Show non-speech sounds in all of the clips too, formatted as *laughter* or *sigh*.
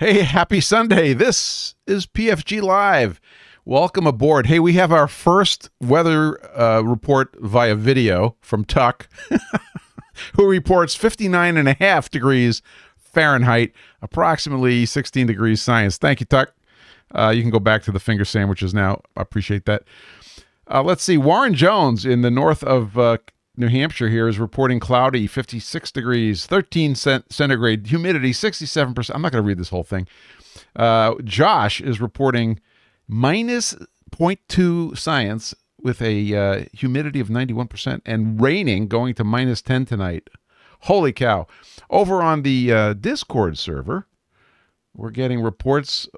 Hey, happy Sunday. This is PFG Live. Welcome aboard. Hey, we have our first weather uh, report via video from Tuck, *laughs* who reports 59 and a half degrees Fahrenheit, approximately 16 degrees science. Thank you, Tuck. Uh, you can go back to the finger sandwiches now. I appreciate that. Uh, let's see. Warren Jones in the north of uh, New Hampshire here is reporting cloudy, 56 degrees, 13 cent centigrade, humidity 67%. I'm not going to read this whole thing. Uh, Josh is reporting minus 0.2 science with a uh, humidity of 91% and raining going to minus 10 tonight. Holy cow. Over on the uh, Discord server, we're getting reports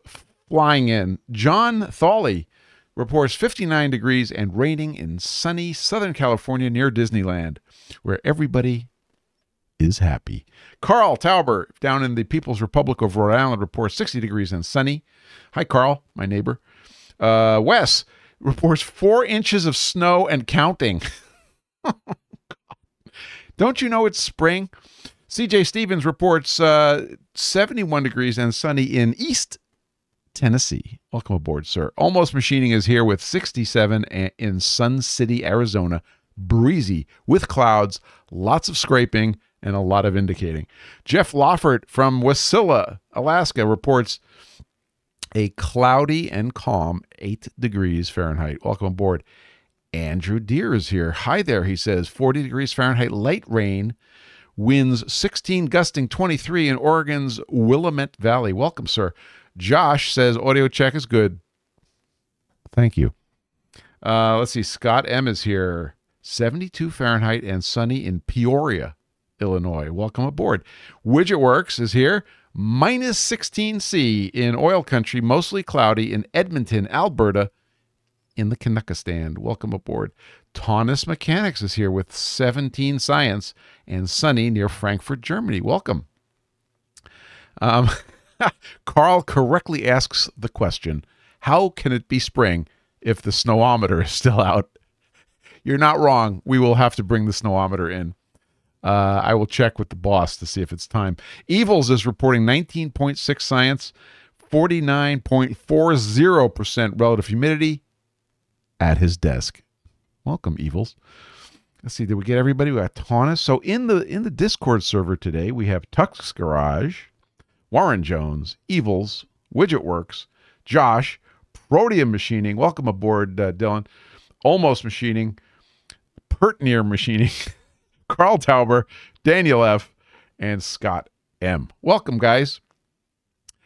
flying in. John Thawley reports 59 degrees and raining in sunny Southern California near Disneyland, where everybody is happy. Carl Tauber down in the People's Republic of Rhode Island reports 60 degrees and sunny. Hi, Carl, my neighbor. Uh, Wes reports four inches of snow and counting. *laughs* Don't you know it's spring? CJ Stevens reports uh, 71 degrees and sunny in East Tennessee. Welcome aboard, sir. Almost Machining is here with 67 in Sun City, Arizona. Breezy with clouds, lots of scraping, and a lot of indicating. Jeff Lawford from Wasilla, Alaska reports a cloudy and calm 8 degrees Fahrenheit. Welcome aboard. Andrew Deere is here. Hi there, he says. 40 degrees Fahrenheit, light rain, winds 16, gusting 23 in Oregon's Willamette Valley. Welcome, sir. Josh says audio check is good. Thank you. Uh, let's see. Scott M is here. 72 Fahrenheit and sunny in Peoria, Illinois. Welcome aboard. Widget Works is here. Minus 16 C in oil country, mostly cloudy in Edmonton, Alberta, in the Canuckistan. Welcome aboard. Taunus Mechanics is here with 17 Science and sunny near Frankfurt, Germany. Welcome. Um, *laughs* *laughs* Carl correctly asks the question How can it be spring if the snowometer is still out? You're not wrong. We will have to bring the snowometer in. Uh, I will check with the boss to see if it's time. Evils is reporting 19.6 science, 49.40% relative humidity at his desk. Welcome, Evils. Let's see, did we get everybody? We got Tonnis. So in the in the Discord server today, we have Tuck's Garage, Warren Jones, Evils, Widget Works, Josh, Proteum Machining. Welcome aboard, uh, Dylan. Almost Machining, Pertnier Machining, *laughs* Carl Tauber, Daniel F., and Scott M. Welcome, guys.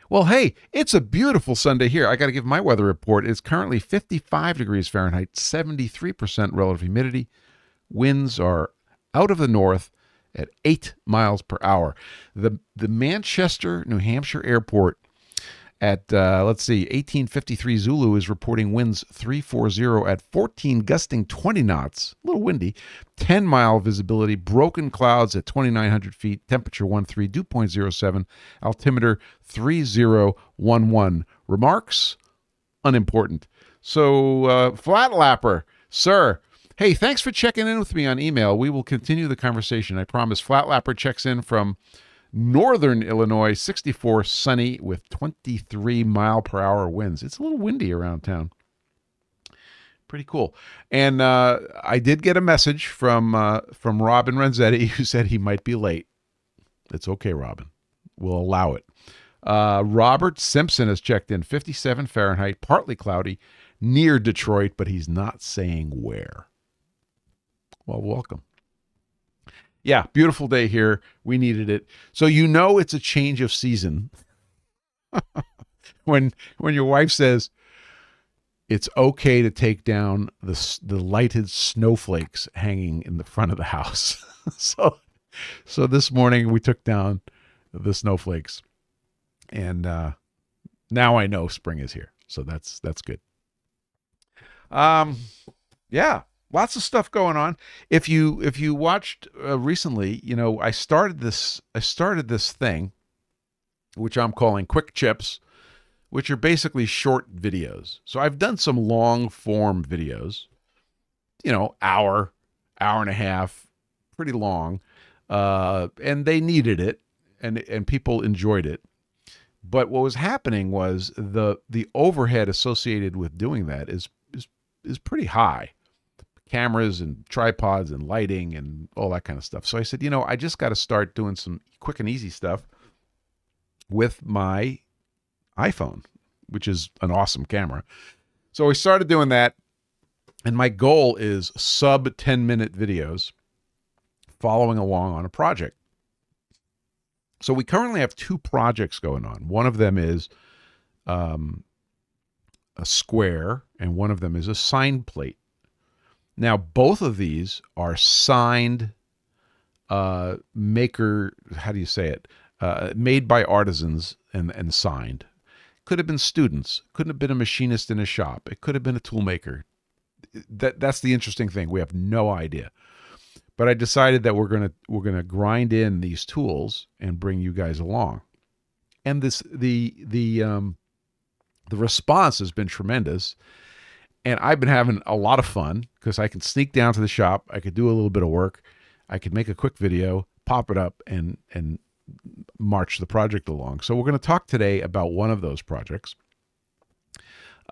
Well, hey, it's a beautiful Sunday here. I got to give my weather report. It's currently 55 degrees Fahrenheit, 73% relative humidity. Winds are out of the north at 8 miles per hour. The the Manchester, New Hampshire airport at uh, let's see 1853 Zulu is reporting winds 340 at 14 gusting 20 knots a little windy 10 mile visibility broken clouds at 2900 feet temperature 13 dew point 07 altimeter 3011 remarks? Unimportant. So uh, flat lapper sir Hey, thanks for checking in with me on email. We will continue the conversation. I promise. Flatlapper checks in from northern Illinois, 64 sunny with 23 mile per hour winds. It's a little windy around town. Pretty cool. And uh, I did get a message from uh, from Robin Renzetti *laughs* who said he might be late. It's okay, Robin. We'll allow it. Uh, Robert Simpson has checked in 57 Fahrenheit, partly cloudy, near Detroit, but he's not saying where. Well, welcome. Yeah, beautiful day here. We needed it. So you know it's a change of season. *laughs* when when your wife says it's okay to take down the the lighted snowflakes hanging in the front of the house. *laughs* so so this morning we took down the snowflakes and uh now I know spring is here. So that's that's good. Um yeah, lots of stuff going on. If you if you watched uh, recently you know i started this i started this thing which i'm calling quick chips which are basically short videos. So i've done some long form videos you know hour hour and a half pretty long uh, and they needed it and and people enjoyed it. But what was happening was the the overhead associated with doing that is is is pretty high. Cameras and tripods and lighting and all that kind of stuff. So I said, you know, I just got to start doing some quick and easy stuff with my iPhone, which is an awesome camera. So we started doing that. And my goal is sub 10 minute videos following along on a project. So we currently have two projects going on. One of them is um, a square, and one of them is a sign plate. Now, both of these are signed uh, maker. How do you say it? Uh, made by artisans and and signed. Could have been students. Couldn't have been a machinist in a shop. It could have been a toolmaker. That that's the interesting thing. We have no idea. But I decided that we're gonna we're gonna grind in these tools and bring you guys along. And this the the um, the response has been tremendous. And I've been having a lot of fun because I can sneak down to the shop. I could do a little bit of work. I could make a quick video, pop it up, and and march the project along. So we're going to talk today about one of those projects,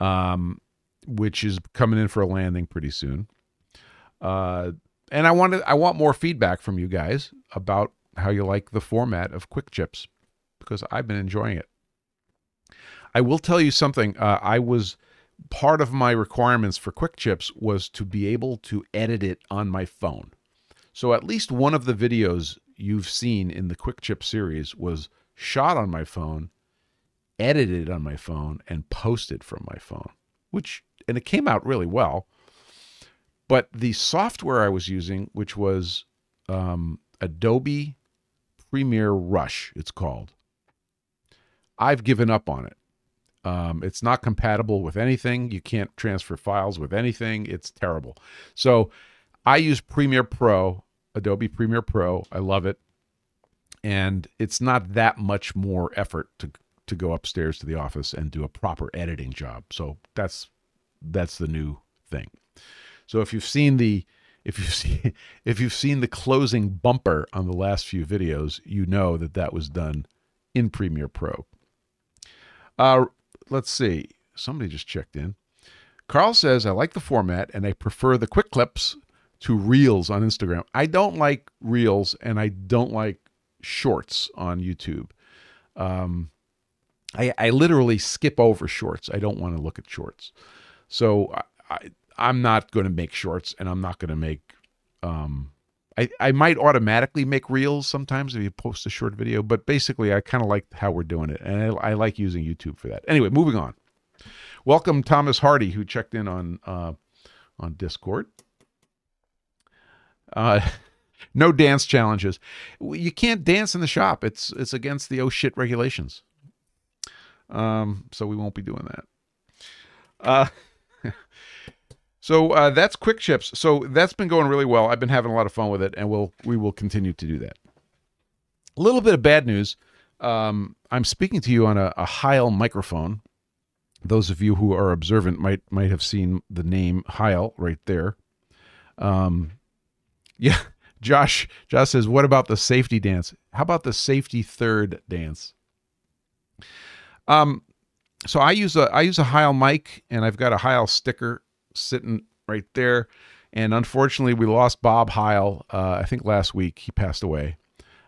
um, which is coming in for a landing pretty soon. Uh, and I wanted I want more feedback from you guys about how you like the format of Quick Chips because I've been enjoying it. I will tell you something. Uh, I was part of my requirements for Quick Chips was to be able to edit it on my phone. So at least one of the videos you've seen in the Quick Chip series was shot on my phone, edited on my phone, and posted from my phone, which and it came out really well. But the software I was using, which was um, Adobe Premiere Rush, it's called, I've given up on it. Um, it's not compatible with anything. You can't transfer files with anything. It's terrible. So I use Premiere Pro, Adobe Premiere Pro. I love it. And it's not that much more effort to to go upstairs to the office and do a proper editing job. So that's that's the new thing. So if you've seen the if you've *laughs* seen if you've seen the closing bumper on the last few videos, you know that that was done in Premiere Pro. Uh, let's see. Somebody just checked in. Carl says, I like the format and I prefer the quick clips to reels on Instagram. I don't like reels and I don't like shorts on YouTube. Um, I, I literally skip over shorts. I don't want to look at shorts. So I, I'm not going to make shorts and I'm not going to make. Um, I, I might automatically make reels sometimes if you post a short video, but basically, I kind of like how we're doing it. And I, I, like using YouTube for that. Anyway, moving on. Welcome, Thomas Hardy, who checked in on uh, on Discord. Uh, *laughs* no dance challenges. You can't dance in the shop. It's it's against the oh shit regulations. Um, so we won't be doing that. Uh, *laughs* so uh, that's quick chips. So that's been going really well. I've been having a lot of fun with it, and we'll we will continue to do that. A little bit of bad news. Um, I'm speaking to you on a, a Heil microphone. Those of you who are observant might might have seen the name Heil right there. Um, *laughs* yeah, Josh. Josh says, "What about the safety dance? How about the safety third dance?" Um, so I use a I use a Heil mic, and I've got a Heil sticker sitting right there. And unfortunately, we lost Bob Heil. Uh, I think last week he passed away,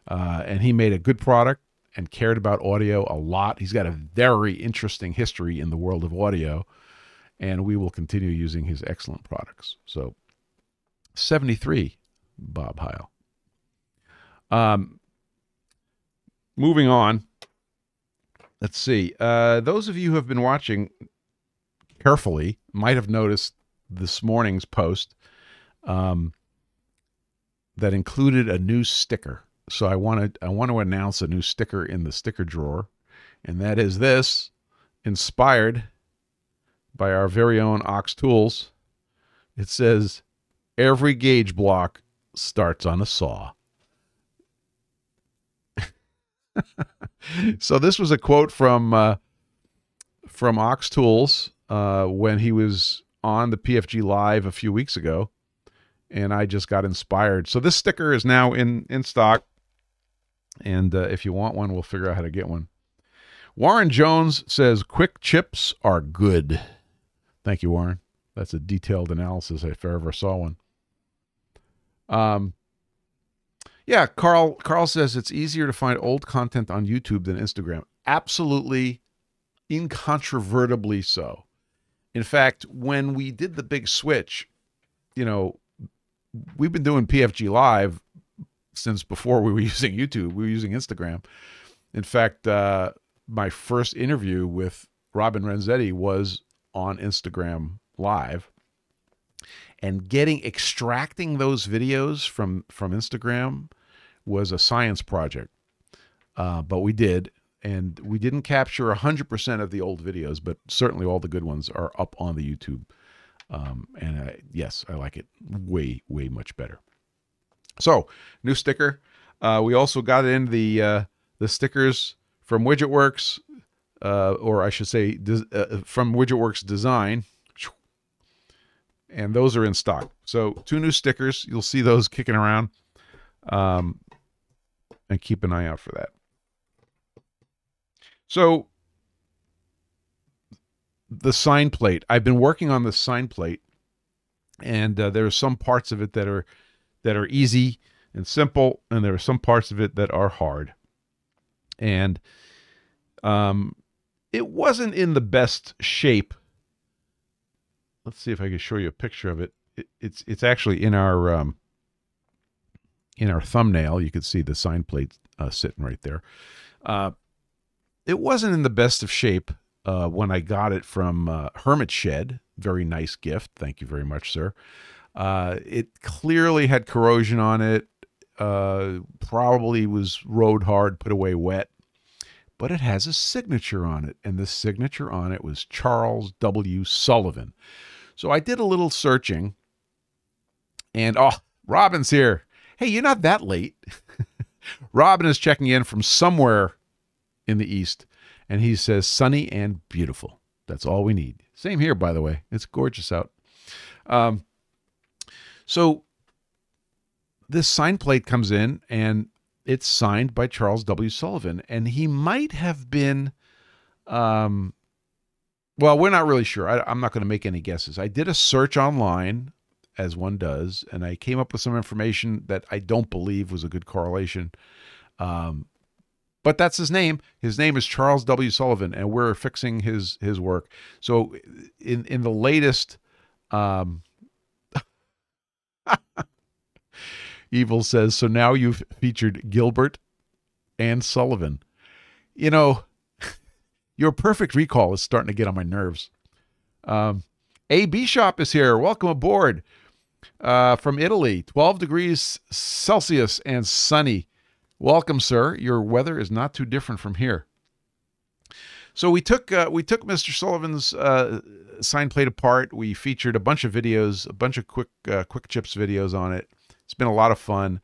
uh, and he made a good product and cared about audio a lot. He's got a very interesting history in the world of audio, and we will continue using his excellent products. So, 73, Bob Heil. Um, moving on. Let's see. Uh, those of you who have been watching carefully might have noticed this morning's post um, that included a new sticker. So I wanted I want to announce a new sticker in the sticker drawer, and that is this, inspired by our very own Ox Tools. It says, "Every gauge block starts on a saw." *laughs* so this was a quote from uh, from Ox Tools uh, when he was on the PFG Live a few weeks ago, and I just got inspired. So this sticker is now in in stock, and uh, if you want one, we'll figure out how to get one. Warren Jones says quick chips are good. Thank you, Warren. That's a detailed analysis if I ever saw one. Um, yeah, Carl. Carl says it's easier to find old content on YouTube than Instagram. Absolutely, incontrovertibly so. In fact, when we did the big switch, you know, we've been doing PFG Live since before we were *laughs* using YouTube. We were using Instagram. In fact, uh, my first interview with Robin Renzetti was on Instagram Live. And getting extracting those videos from from Instagram was a science project, uh, but we did, and we didn't capture hundred percent of the old videos, but certainly all the good ones are up on the YouTube. Um, and I, yes, I like it way way much better. So new sticker. Uh, we also got in the uh, the stickers from WidgetWorks, uh, or I should say, uh, from WidgetWorks Design, and those are in stock. So two new stickers. You'll see those kicking around, um, and keep an eye out for that. So the sign plate. I've been working on the sign plate, and uh, there are some parts of it that are that are easy and simple, and there are some parts of it that are hard. And um, it wasn't in the best shape. Let's see if I can show you a picture of it. it it's it's actually in our um, in our thumbnail. You can see the sign plate uh, sitting right there. Uh, it wasn't in the best of shape uh, when I got it from uh, Hermit Shed. Very nice gift. Thank you very much, sir. Uh, it clearly had corrosion on it. Uh, probably was rode hard, put away wet, but it has a signature on it, and the signature on it was Charles W. Sullivan. So I did a little searching, and oh, Robin's here. Hey, you're not that late. *laughs* Robin is checking in from somewhere in the east, and he says sunny and beautiful. That's all we need. Same here, by the way. It's gorgeous out. Um, so this sign plate comes in and it's signed by Charles W. Sullivan, and he might have been. Um, well, we're not really sure. I, am not going to make any guesses. I did a search online, as one does, and I came up with some information that I don't believe was a good correlation. Um, but that's his name. His name is Charles W. Sullivan, and we're fixing his his work. So, in in the latest um, *laughs* Evil says, so now you've featured Gilbert and Sullivan. You know, *laughs* your perfect recall is starting to get on my nerves. Um, AB Shop is here. Welcome aboard uh, from Italy. 12 degrees Celsius and sunny. Welcome, sir. Your weather is not too different from here. So we took uh, we took Mr. Sullivan's uh, sign plate apart. We featured a bunch of videos, a bunch of quick uh, quick chips videos on it. It's been a lot of fun.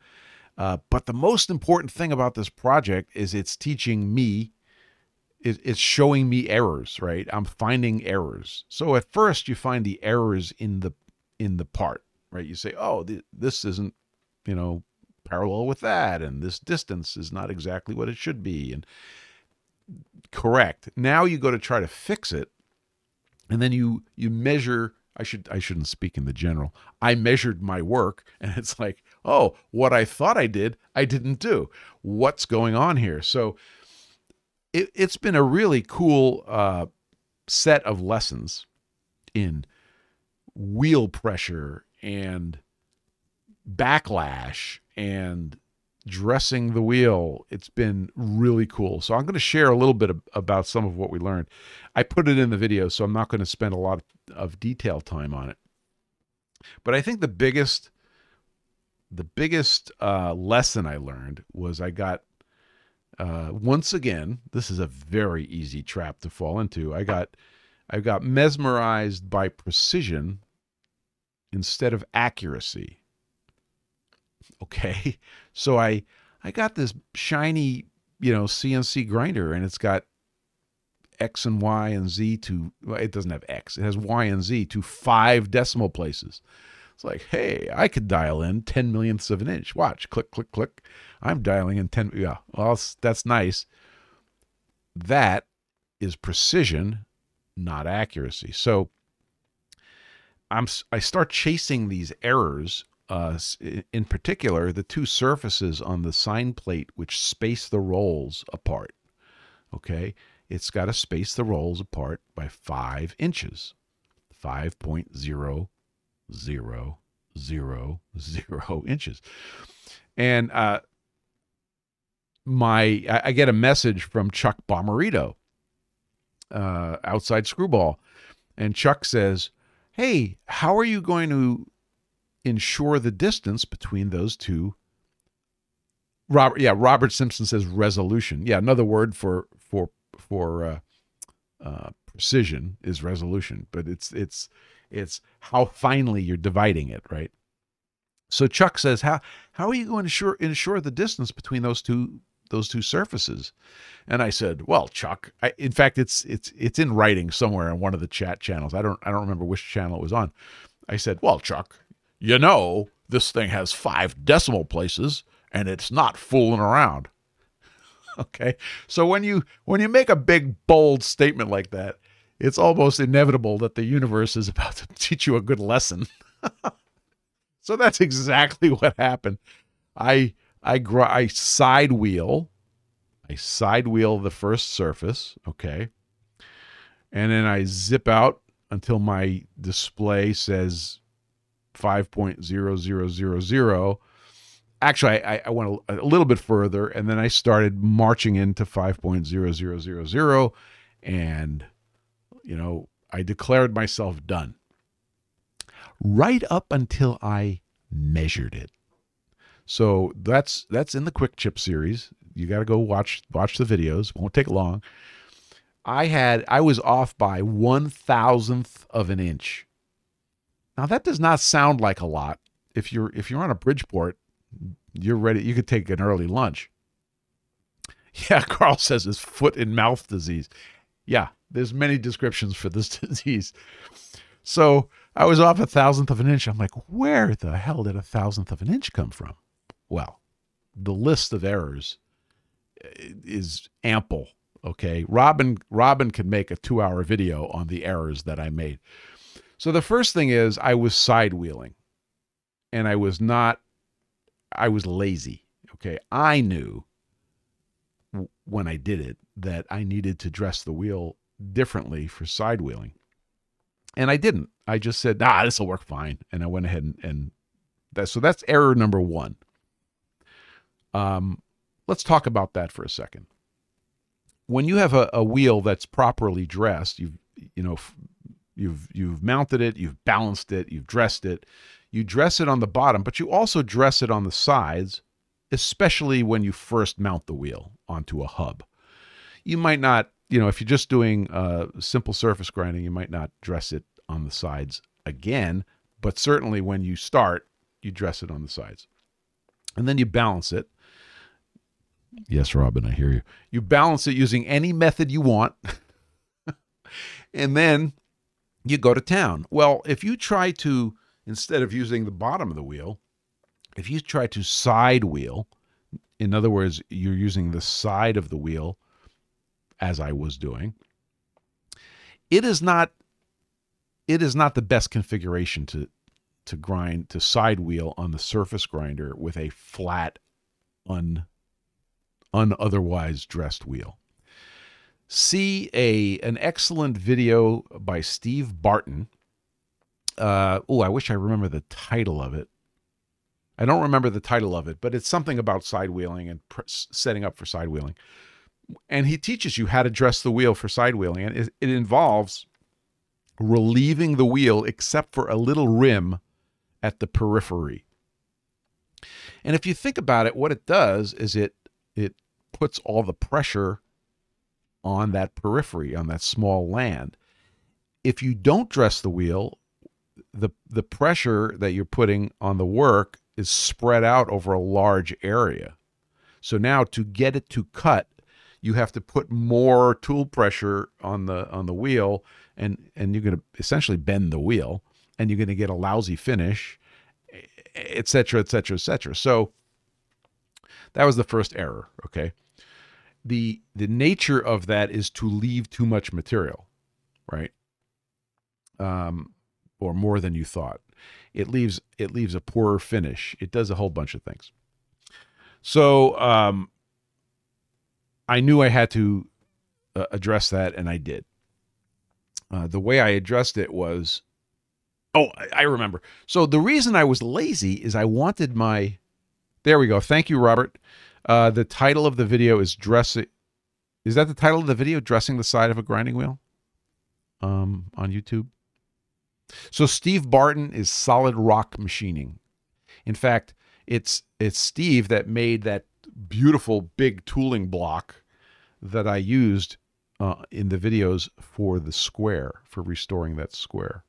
Uh, but the most important thing about this project is it's teaching me, it's showing me errors, right? I'm finding errors. So at first you find the errors in the in the part, right? You say, oh, th- this isn't, you know, parallel with that, and this distance is not exactly what it should be, and correct. Now you go to try to fix it, and then you you measure I should I shouldn't speak in the general. I measured my work *laughs* and it's like, "Oh, what I thought I did, I didn't do. What's going on here?" So it, has been a really cool uh, set of lessons in wheel pressure and backlash and dressing the wheel. It's been really cool. So I'm going to share a little bit of, about some of what we learned. I put it in the video, so I'm not going to spend a lot of, detail time on it. But I think the biggest the biggest uh, lesson I learned was I got uh, once again. This is a very easy trap to fall into. I got I got mesmerized by precision instead of accuracy. Okay. *laughs* So I I got this shiny, you know, CNC grinder and it's got X and Y and Z to well, it doesn't have X. It has Y and Z to five decimal places. It's like, hey, I could dial in 10 millionths of an inch. Watch, click, click, click. I'm dialing in 10. Yeah, well, that's nice. That is precision, not accuracy. So I'm I start chasing these errors. Uh, in particular, the two surfaces on the sign plate which space the rolls apart. Okay, it's got to space the rolls apart by five inches, five point zero zero zero zero *laughs* inches, and uh, my I, I get a message from Chuck Bomarito, uh, outside Screwball, and Chuck says, "Hey, how are you going to ensure the distance between those two. Robert, yeah, Robert Simpson says resolution. Yeah, another word for for for uh, uh, precision is resolution, but it's it's it's how finely you're dividing it, right? So Chuck says, how how are you going to ensure ensure the distance between those two those two surfaces? And I said, well, Chuck, I, in fact, it's it's it's in writing somewhere on one of the chat channels. I don't I don't remember which channel it was on. I said, well, Chuck, you know this thing has five decimal places and it's not fooling around. *laughs* okay, so when you when you make a big bold statement like that, it's almost inevitable that the universe is *laughs* about to teach you a good lesson. *laughs* so that's exactly what happened. I I gr- I side wheel, I side wheel the first surface, okay, and then I zip out until my display says five point zero zero zero zero. Actually, I, I went a, a little bit further, and then I started marching into five point zero zero zero zero, and you know I declared myself done. Right up until I measured it. So that's that's in the quick chip series. You got to go watch watch the videos. Won't take long. I had I was off by one thousandth of an inch. Now that does not sound like a lot. If you're if you're on a Bridgeport, you're ready. You could take an early lunch. *laughs* Yeah, Carl says it's foot and mouth disease. Yeah, there's many descriptions for this *laughs* disease. So I was off a thousandth of an inch. I'm like, where the hell did a thousandth of an inch come from? well, the list of errors eh, is ample. Okay, Robin Robin can make a two-hour video on the errors that I made. So the first thing is I was side wheeling, and I was not. I was lazy. Okay, I knew when I did it that I needed to dress the wheel differently for side wheeling, and I didn't. I just said, "Ah, this will work fine," and I went ahead and, and that. So that's error number one. Um, let's talk about that for a second. When you have a, a wheel that's properly dressed, you've you know you've you've mounted it, you've balanced it, you've dressed it. You dress it on the bottom, but you also dress it on the sides, especially when you first mount the wheel onto a hub. You might not, you know, if you're just doing uh, simple surface grinding, you might not dress it on the sides again, but certainly when you start, you dress it on the sides. And then you balance it Yes, Robin, I hear you. You balance it using any method you want. *laughs* and then you go to town. Well, if you try to, instead of using the bottom of the wheel, if you try to side wheel, in other words, you're using the side of the wheel as I was doing, it is not it is not the best configuration to to grind to side wheel on the surface grinder with a flat un unotherwise dressed wheel. See a an excellent video by Steve Barton. Uh, oh, I wish I remember the title of it. I don't remember the title of it, but it's something about side wheeling and pr- setting up for side wheeling. And he teaches you how to dress the wheel for side wheeling, and it, it involves relieving the wheel except for a little rim at the periphery. And if you think about it, what it does is it it puts all the pressure on that periphery, on that small land. If you don't dress the wheel, the the pressure that you're putting on the work is spread out over a large area. So now to get it to cut, you have to put more tool pressure on the on the wheel and and you're going to essentially bend the wheel and you're going to get a lousy finish, etc., etc., etc. So that was the first error, okay? The the nature of that is to leave too much material, right? Um, or more than you thought. It leaves it leaves a poorer finish. It does a whole bunch of things. So um, I knew I had to uh, address that, and I did. Uh, the way I addressed it was, oh, I, I remember. So the reason I was lazy is I wanted my. There we go. Thank you, Robert. Uh, the title of the video is dressing. Is that the title of the video? Dressing the side of a grinding wheel. Um, on YouTube. So Steve Barton is solid rock machining. In fact, it's it's Steve that made that beautiful big tooling block that I used uh, in the videos for the square for restoring that square.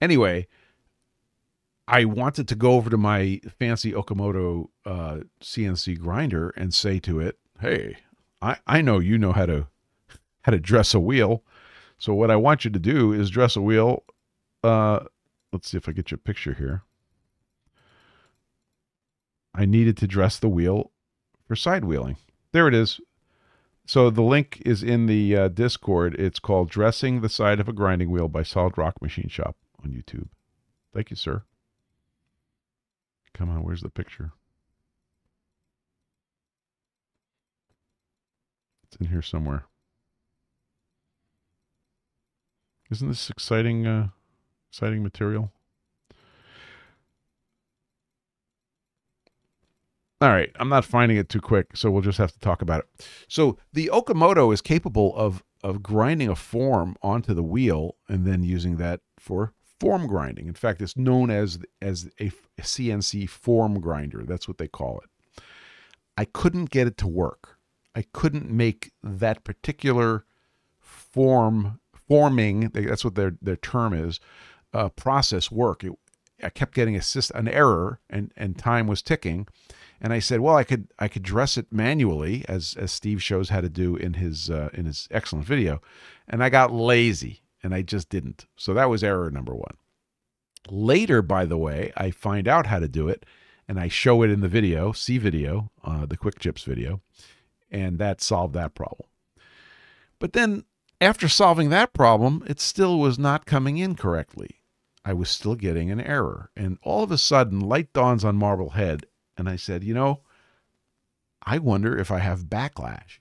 Anyway, I wanted to go over to my fancy Okamoto uh, CNC grinder and say to it, "Hey, I, I know you know how to how to dress a wheel. So what I want you to do is dress a wheel. Uh, let's see if I get you a picture here. I needed to dress the wheel for side wheeling. There it is. So the link is in the uh, Discord. It's called "Dressing the Side of a Grinding Wheel" by Solid Rock Machine Shop on YouTube. Thank you, sir. Come on, where's the picture? It's in here somewhere. Isn't this exciting? Uh, exciting material. All right, I'm not finding it too quick, so we'll just have to talk about it. So the Okamoto is capable of of grinding a form onto the wheel and then using that for form grinding. In fact, it's known as as a CNC form grinder. That's what they call it. I couldn't get it to work. I couldn't make that particular form forming. That's what their their term is. Uh, process work. It, I kept getting assist an error, and and time was ticking and I said, well, I could I could dress it manually as as Steve shows how to do in his uh, in his excellent video, and I got lazy and I just didn't. So that was error number one. Later, by the way, I find out how to do it, and I show it in the video, see video, uh, the Quick Chips video, and that solved that problem. But then after solving that problem, it still was not coming in correctly. I was still getting an error. And all of a sudden, light dawns on Marblehead, and I said, you know, I wonder if I have backlash.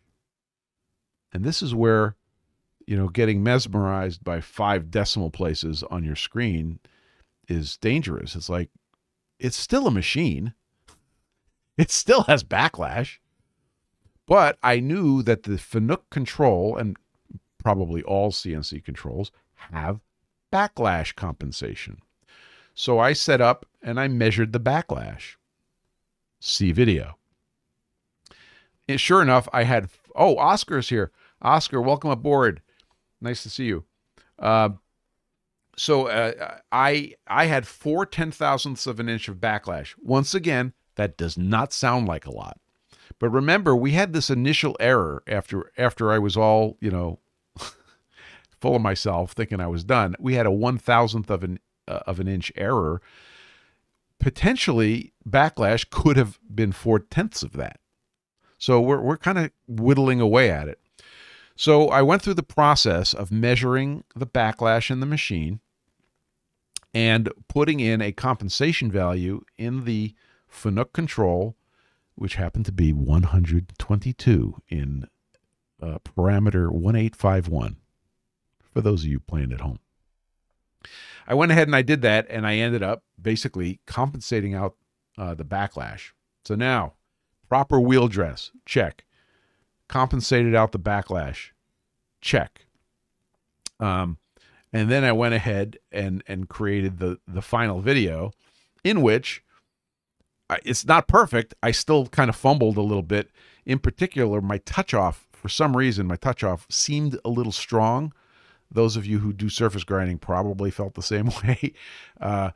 And this is where, you know, getting mesmerized by five decimal places on your screen is dangerous. It's like, it's still a machine, it still has backlash. But I knew that the Fanuc control and probably all CNC controls have backlash compensation. So I set up and I measured the backlash see video. And sure enough, I had, oh, Oscar's here. Oscar, welcome aboard. Nice to see you. Uh, so uh, I I had four ten thousandths of an inch of backlash. Once again, that does not sound like a lot. But remember, we had this initial error after after I was all you know *laughs* full of myself, thinking I was done. We had a one thousandth of an uh, of an inch error potentially backlash could have been four tenths of that. So we're, we're kind of whittling away at it. So I went through the process of measuring the backlash in the machine and putting in a compensation value in the Fanuc control, which happened to be 122 in uh, parameter 1851 for those of you playing at home. I went ahead and I did that, and I ended up basically compensating out uh, the backlash. So now, proper wheel dress, check. Compensated out the backlash, check. Um, and then I went ahead and and created the the final video, in which I, it's not perfect. I still kind of fumbled a little bit. In particular, my touch off for some reason my touch off seemed a little strong those of you who do surface grinding probably felt the same *laughs* way. Uh,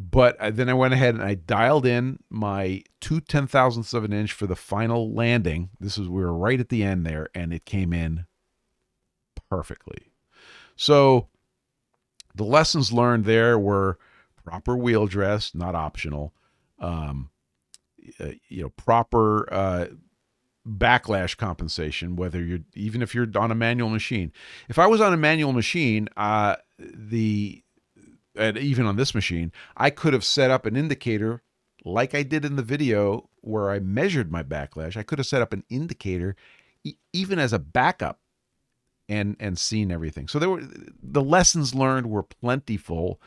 but then I went ahead and I dialed in my two ten thousandths of an inch for the final landing. This is we were right at the end there, and it came in perfectly. So the lessons learned there were proper wheel dress, not optional. Um, uh, you know, proper uh, backlash compensation, whether you're even if you're on a manual machine. If I was on a manual machine, uh, the and even on this machine, I could have set up an indicator like I did in the video where I measured my backlash. I could have set up an indicator e- even as a backup and and seen everything. So there were the lessons learned were plentiful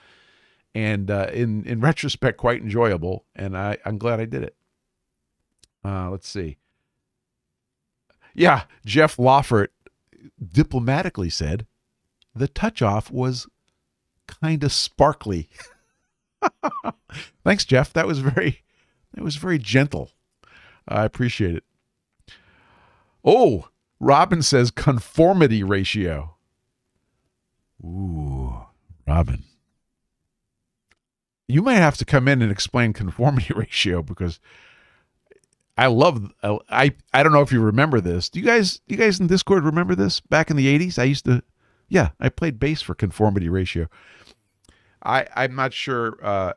and uh, in in *laughs* retrospect quite enjoyable and I I'm glad I did it. Uh, let's see. Yeah, Jeff Lawford diplomatically said the touch off was kind of sparkly. *laughs* Thanks, Jeff. That was very that was very gentle. I appreciate it. Oh, Robin says conformity ratio. Ooh, Robin. You might have to come in and explain conformity *laughs* ratio because I love I I don't know if you remember this. Do you guys you guys in Discord remember this back in the 80s? I used to yeah, I played bass for conformity ratio. I I'm not sure uh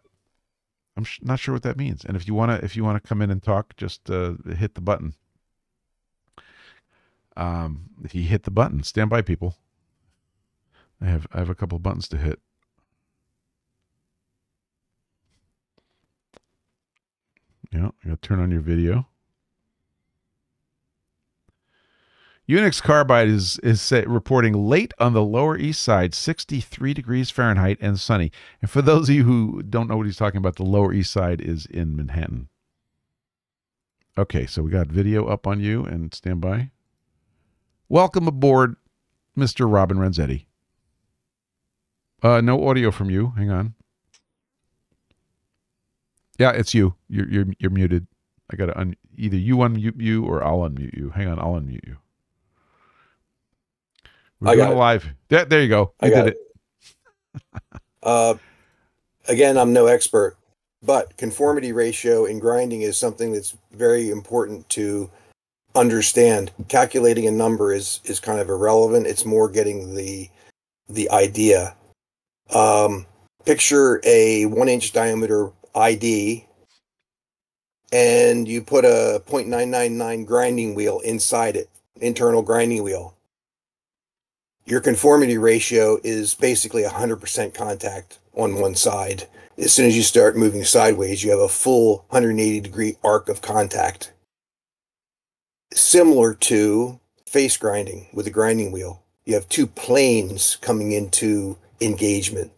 I'm sh- not sure what that means. And if you want to if you want to come in and talk, just uh, hit the button. Um if you hit the button, stand by people. I have I have a couple buttons to hit. Yeah, you gotta turn on your video. Unix Carbide is is reporting late on the Lower East Side, 63 degrees Fahrenheit and sunny. And for those of you who don't know what he's talking about, the Lower East Side is in Manhattan. Okay, so we got video up on you and stand by. Welcome aboard, Mr. Robin Renzetti. Uh, no audio from you. Hang on. Yeah, it's you. You're you're you're muted. I gotta un- either you unmute you or I'll unmute you. Hang on, I'll unmute you. We're I got it it. live. Yeah, there you go. I You got did it. *laughs* Uh, again, I'm no expert, but conformity ratio in grinding is something that's very important to understand. Calculating a number is is kind of irrelevant. It's more getting the the idea. Um, picture a one inch diameter ID, and you put a 0.999 grinding wheel inside it, internal grinding wheel your conformity ratio is basically 100% contact on one side. As soon as you start moving sideways, you have a full 180 degree arc of contact. Similar to face grinding with a grinding wheel, you have two planes coming into engagement.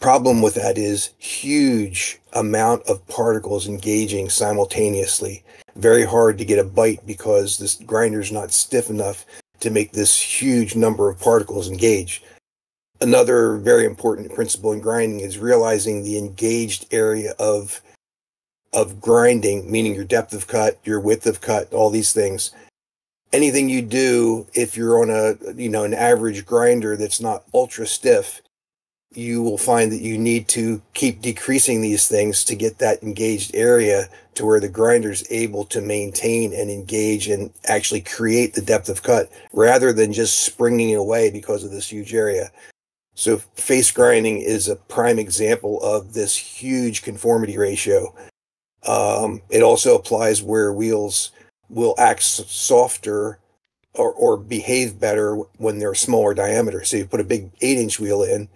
Problem with that is huge amount of particles engaging simultaneously. Very hard to get a bite because this grinder's not stiff enough to make this huge number of particles engage. Another very important principle in grinding is realizing the engaged area of of grinding, meaning your depth of cut, your width of cut, all these things. Anything you do, if you're on a you know an average grinder that's not ultra stiff, you will find that you need to keep decreasing these things to get that engaged area to where the grinder is able to maintain and engage and actually create the depth of cut rather than just springing away because of this huge area. So face grinding is a prime example of this huge conformity ratio. Um, it also applies where wheels will act softer or, or behave better when they're smaller diameter. So you put a big eight inch wheel in,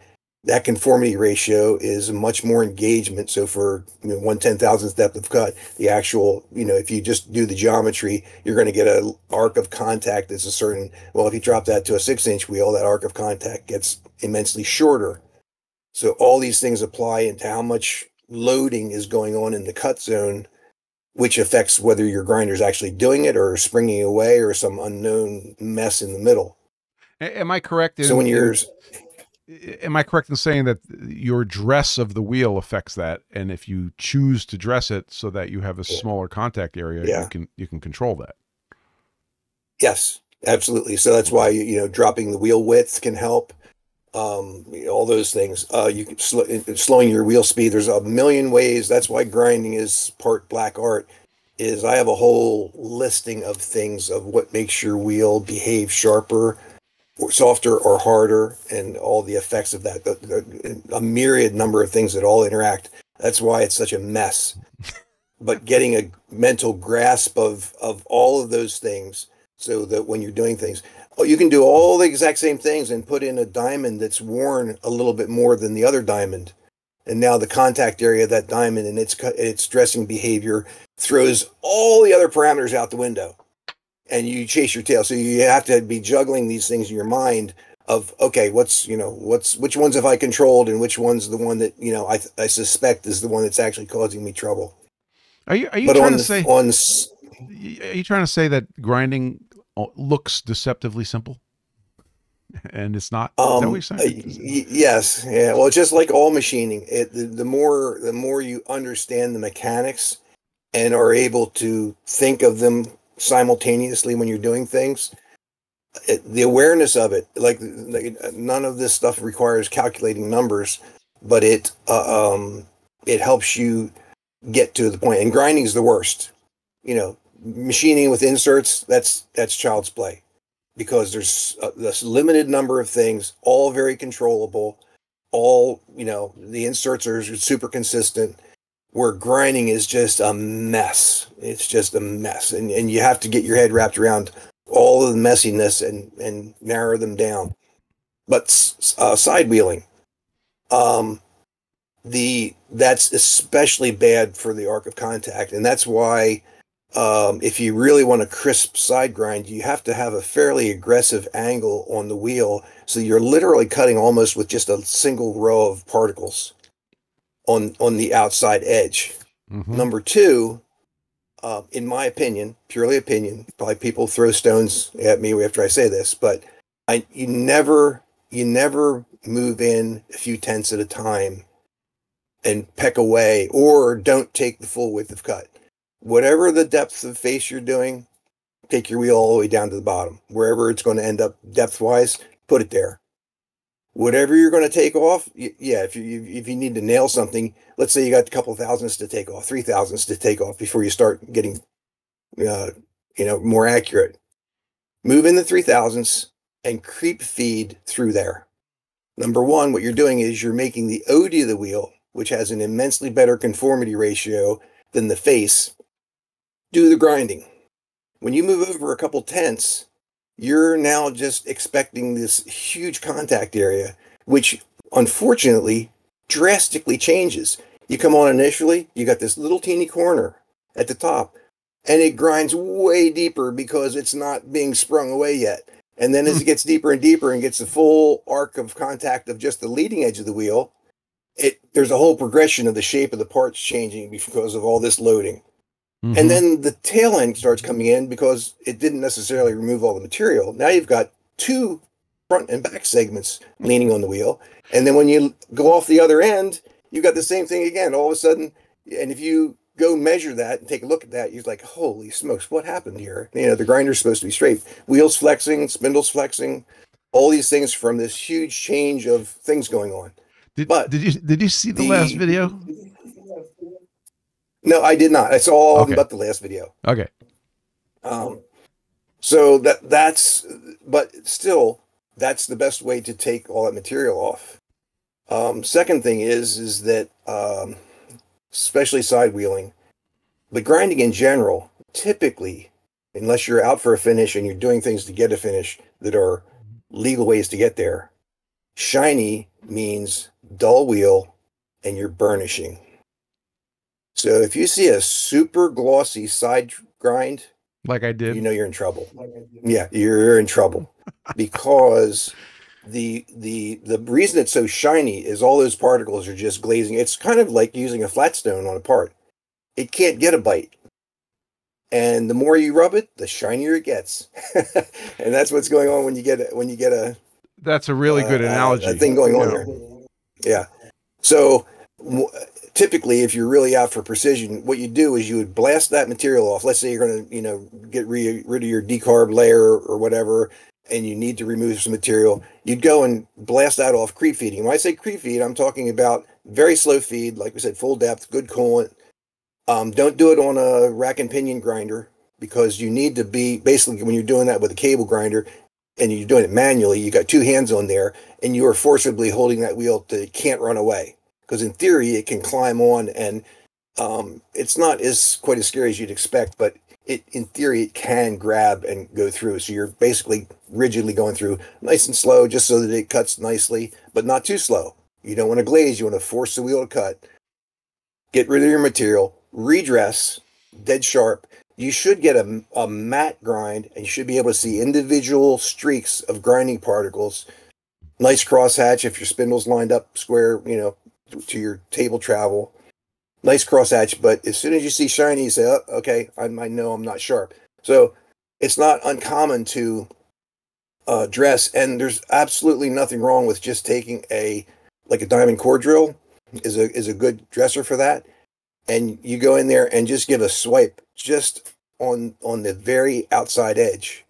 that conformity ratio is much more engagement. So for you know, one ten thousandth depth of cut, the actual, you know, if you just do the geometry, you're going to get a arc of contact that's a certain. Well, if you drop that to a six inch wheel, that arc of contact gets immensely shorter. So all these things apply into how much loading is going on in the cut zone, which affects whether your grinder's actually doing it or springing away or some unknown mess in the middle. Am I correct? In, So when you're am I correct in saying that your dress of the wheel affects that, and if you choose to dress it so that you have a smaller contact area, Yeah. you can you can control that. Yes, absolutely. So that's why you know dropping the wheel width can help. Um, all those things. Uh, you can sl- slowing your wheel speed. There's a million ways. That's why grinding is part black art. Is I have a whole listing of things of what makes your wheel behave sharper, softer, or harder, and all the effects of that. The- the- A myriad number of things that all interact. That's why it's such a mess. *laughs* but getting a mental grasp of of all of those things so that when you're doing things oh, you can do all the exact same things and put in a diamond that's worn a little bit more than the other diamond and now the contact area of that diamond and its its dressing behavior throws all the other parameters out the window and you chase your tail so you have to be juggling these things in your mind of okay what's you know what's which ones have i controlled and which one's the one that you know i i suspect is the one that's actually causing me trouble Are you are you but trying to the- say on are you trying to say that grinding uh, looks deceptively simple? And it's not. Um, uh, yes, yeah. Well, just like all machining, it the, the more the more you understand the mechanics and are able to think of them simultaneously when you're doing things, it, the awareness of it, like, like none of this stuff requires calculating numbers, but it uh, um it helps you get to the point. And grinding is the worst. You know, machining with inserts that's that's child's play because there's a, this limited number of things, all very controllable, all you know. The inserts are super consistent. Where grinding is just a mess. It's just a mess, and and you have to get your head wrapped around all of the messiness and and narrow them down. But uh, side wheeling, um, the that's especially bad for the arc of contact, and that's why um, if you really want a crisp side grind, you have to have a fairly aggressive angle on the wheel. So you're literally cutting almost with just a single row of particles on on the outside edge. Mhm. Number two, uh, in my opinion, purely opinion, probably people throw stones at me after I say this, but I you never you never move in a few tenths at a time and peck away, or don't take the full width of cut. Whatever the depth of face you're doing, take your wheel all the way down to the bottom. Wherever it's going to end up depth wise, put it there. Whatever you're going to take off, yeah. If you if you need to nail something, let's say you got a couple thousandths to take off, three thousandths to take off before you start getting, uh, you know, more accurate. Move in the three thousandths and creep feed through there. Number one, what you're doing is you're making the OD of the wheel, which has an immensely better conformity ratio than the face, do the grinding. When you move over a couple tenths, you're now just expecting this huge contact area, which unfortunately drastically changes. You come on initially, you got this little teeny corner at the top, and it grinds way deeper because it's not being sprung away yet. And then as hmm. it gets deeper and deeper and gets the full arc of contact of just the leading edge of the wheel, it there's a whole progression of the shape of the parts changing because of all this loading. Mhm. And then the tail end starts coming in because it didn't necessarily remove all the material. Now you've got two front and back segments leaning on the wheel. And then when you go off the other end, you've got the same thing again. All of a sudden, and if you go measure that and take a look at that, you're like, holy smokes, what happened here? You know, the grinder's supposed to be straight. Wheels flexing, spindles flexing, all these things from this huge change of things going on. did, but did you did you see the, last video? No, I did not. I saw all Okay. but the last video. Okay. Um, so that that's, but still, that's the best way to take all that material off. Um, second thing is is that um, especially side wheeling, but grinding in general, typically, unless you're out for a finish and you're doing things to get a finish that are legal ways to get there, shiny means dull wheel and you're burnishing. So if you see a super glossy side grind, Like I did. you know you're in trouble. Yeah, you're in trouble *laughs* because the the the reason it's so shiny is all those particles are just glazing. It's kind of like using a flat stone on a part. It can't get a bite. And the more you rub it, the shinier it gets. *laughs* and that's what's going on when you get a, when you get a That's a really good uh, uh, analogy. a thing going on Yeah. there. Yeah. So w- typically, if you're really out for precision, what you do is you would blast that material off. Let's say you're going to, you know, get re- rid of your decarb layer or whatever, and you need to remove some material. You'd go and blast that off creep feeding. When I say creep feed, I'm talking about very slow feed, like we said, full depth, good coolant. Um, don't do it on a rack and pinion grinder because you need to be basically when you're doing that with a cable grinder and you're doing it manually, you got two hands on there and you are forcibly holding that wheel to can't run away because in theory it can climb on and Um, it's not as quite as scary as you'd expect, but it in theory it can grab and go through. So you're basically rigidly going through nice and slow, just so that it cuts nicely, but not too slow. You don't want to glaze. You want to force the wheel to cut. Get rid of your material, redress, dead sharp. You should get a, a matte grind, and you should be able to see individual streaks of grinding particles. Nice crosshatch if your spindle's lined up square, you know, to your table travel nice crosshatch, but as soon as you see shiny, you say, oh, okay, I, I know I'm not sharp. So it's not uncommon to uh, dress, and there's absolutely nothing wrong with just taking a like a diamond core drill is a is a good dresser for that, and you go in there and just give a swipe just on on the very outside edge.